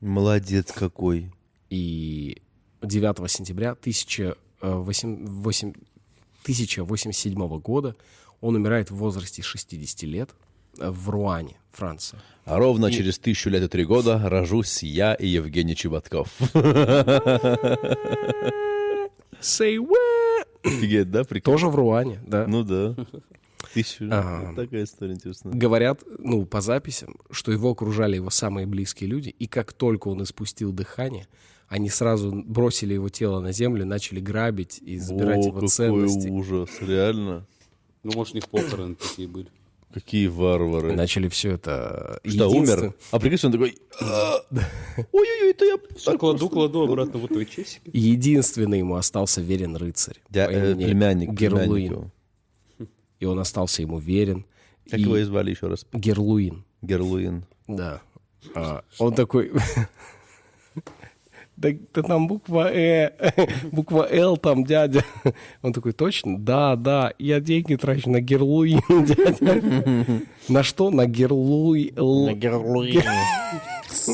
Молодец какой. И 9 сентября 1008 восемь- 1087 года он умирает в возрасте 60 лет э, в Руане, Франция. А ровно через тысячу лет и три года рожусь я и Евгений Чеботков. Say what? Офигеть, да? Прикольно. Тоже в Руане, да. Ну да. Тысячу. Ага. Вот Такая история интересная. Говорят, ну, по записям, что его окружали его самые близкие люди, и как только он испустил дыхание, они сразу бросили его тело на землю, начали грабить и забирать О, его какой ценности. ужас, реально. Ну, может, у них похороны такие были. Какие варвары. Начали все это... Что, Единствен- умер? А прикинь, он такой... «А, Ой-ой-ой, это я... Все, кладу, кладу обратно в твои часики. Единственный ему остался верен рыцарь. По э, племянник, Герлуин. И он остался ему верен. Как его и звали еще раз? Герлуин, Герлуин. да. А, он такой... (laughs) Да, да там буква Э, (laughs) буква Л там, дядя. Он такой, точно? Да, да, я деньги трачу на Герлуин, (laughs) дядя. На что? На Герлуин. (laughs)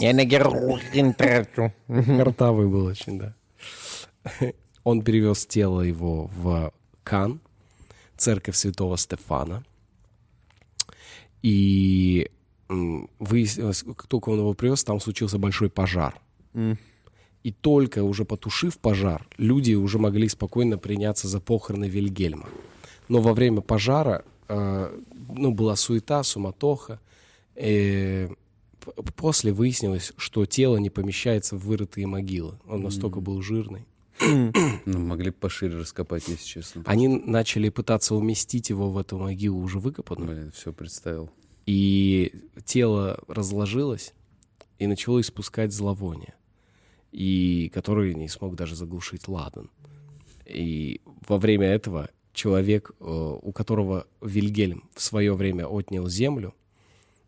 Я на героин трачу. Картавый был очень, да. Он перевез тело его в Кан, церковь святого Стефана. И выяснилось, как только он его привез, там случился большой пожар. И только уже потушив пожар, люди уже могли спокойно приняться за похороны Вильгельма. Но во время пожара э, ну, была суета, суматоха. Э, п- после выяснилось, что тело не помещается в вырытые могилы. Он настолько был жирный. Ну, могли пошире раскопать, если честно. Они начали пытаться уместить его в эту могилу уже выкопанную. Блин, все представил. И тело разложилось и начало испускать зловоние, и которое не смог даже заглушить ладан. И во время этого человек, э, у которого Вильгельм в свое время отнял землю,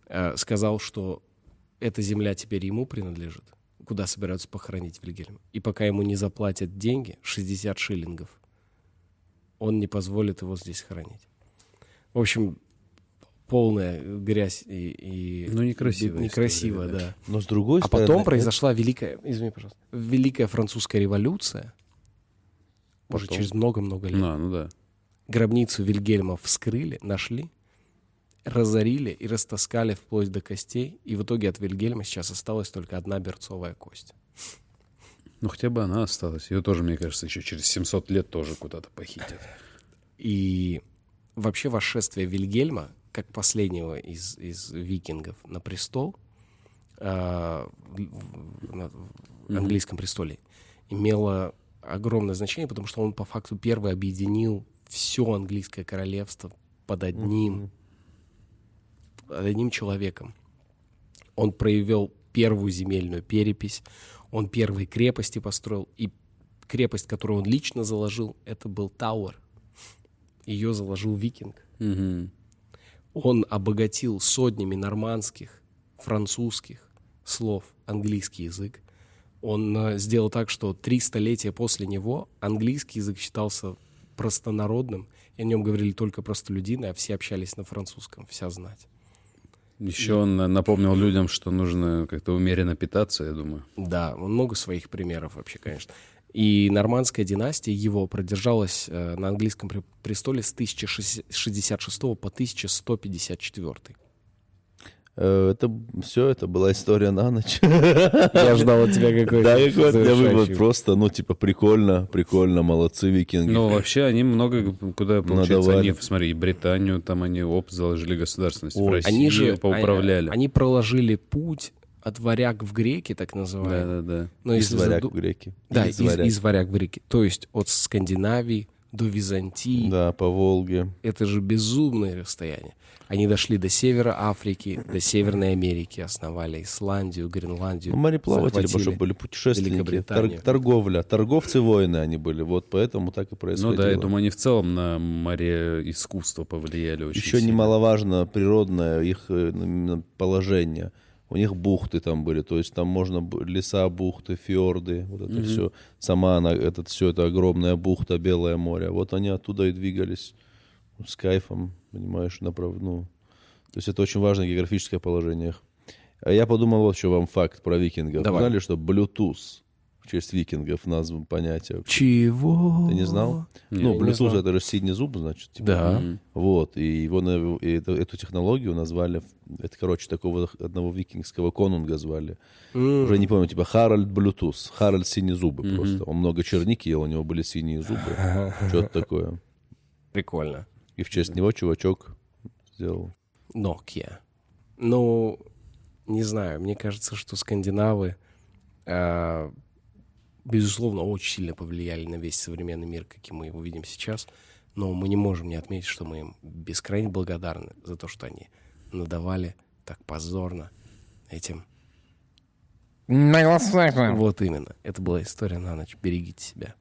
э, сказал, что эта земля теперь ему принадлежит, куда собираются похоронить Вильгельма. И пока ему не заплатят деньги, 60 шиллингов, он не позволит его здесь хоронить. В общем, полная грязь и... и Ну, некрасивая Некрасиво, история, да. Но с другой А стороны... потом это- произошла великая, извини, пожалуйста, великая французская революция, уже Потом? через много-много лет. А, ну да. Гробницу Вильгельма вскрыли, нашли, разорили и растаскали вплоть до костей. И в итоге от Вильгельма сейчас осталась только одна берцовая кость. Ну, хотя бы она осталась. Ее тоже, мне кажется, еще через 700 лет тоже куда-то похитят. И вообще восшествие Вильгельма, как последнего из, из викингов на престол, а, в- на- в английском престоле, имело огромное значение, потому что он по факту первый объединил все английское королевство под одним, под одним человеком. Он проявил первую земельную перепись, он первые крепости построил, и крепость, которую он лично заложил, это был Тауэр. Ее заложил викинг. Мгм. Он обогатил сотнями нормандских, французских слов английский язык. Он э, сделал так, что три столетия после него английский язык считался простонародным, и о нем говорили только простолюдины, а все общались на французском, вся знать. Еще он на- напомнил людям, что нужно как-то умеренно питаться, я думаю. Да, много своих примеров вообще, конечно. И нормандская династия его продержалась э, на английском пре- престоле с 1066 по 1154. Э, Это все, это была история на ночь. (laughs) Я ждал от тебя какой-то Да, какой у меня вывод. Просто, ну, типа, прикольно, прикольно, молодцы викинги. Ну, вообще, они много куда, получается, Надавали. они, смотри, Британию, там они, оп, заложили государственность. в Ой, Россию Они же поуправляли. Они, они проложили путь от варяг в греки, так называемый. Да-да-да. Но из варяг заду- в греки. Да, из из, варяг. из варяг в греки. То есть от Скандинавии до Византии. Да, по Волге. Это же безумное расстояние. Они дошли до севера Африки, до Северной Америки, основали Исландию, Гренландию. Ну, мореплаватели больше были путешественники, тор- торговля, торговцы-воины они были, вот поэтому так и Ну происходило. да, я думаю, они в целом на море искусства повлияли очень Еще сильно. немаловажно природное их э, положение. У них бухты там были, то есть там можно леса, бухты, фьорды, вот это все. Сама она, этот все это огромная бухта, Белое море. Вот они оттуда и двигались с кайфом, понимаешь, направ... ну, то есть это очень важное географическое положение. А я подумал вот еще вам факт про викингов. Давай. Знали, что Bluetooth в честь викингов назван понятие? Чего? Ты не знал? Не, ну, знал. это же синий зуб, значит. типа. Да. Вот, и его на- и эту, эту технологию назвали, это, короче, такого одного викингского конунга звали. М. Уже не помню, типа Харальд Блютуз, Харальд синие зубы просто. Он много черники ел, у него были синие зубы. (laughs) Что-то такое. Прикольно. И в честь него чувачок сделал. Nokia. Ну, не знаю, мне кажется, что скандинавы, а, безусловно, очень сильно повлияли на весь современный мир, каким мы его видим сейчас. Но мы не можем не отметить, что мы им бескрайне благодарны за то, что они надавали так позорно этим. Вот именно. Это была история на ночь. Берегите себя.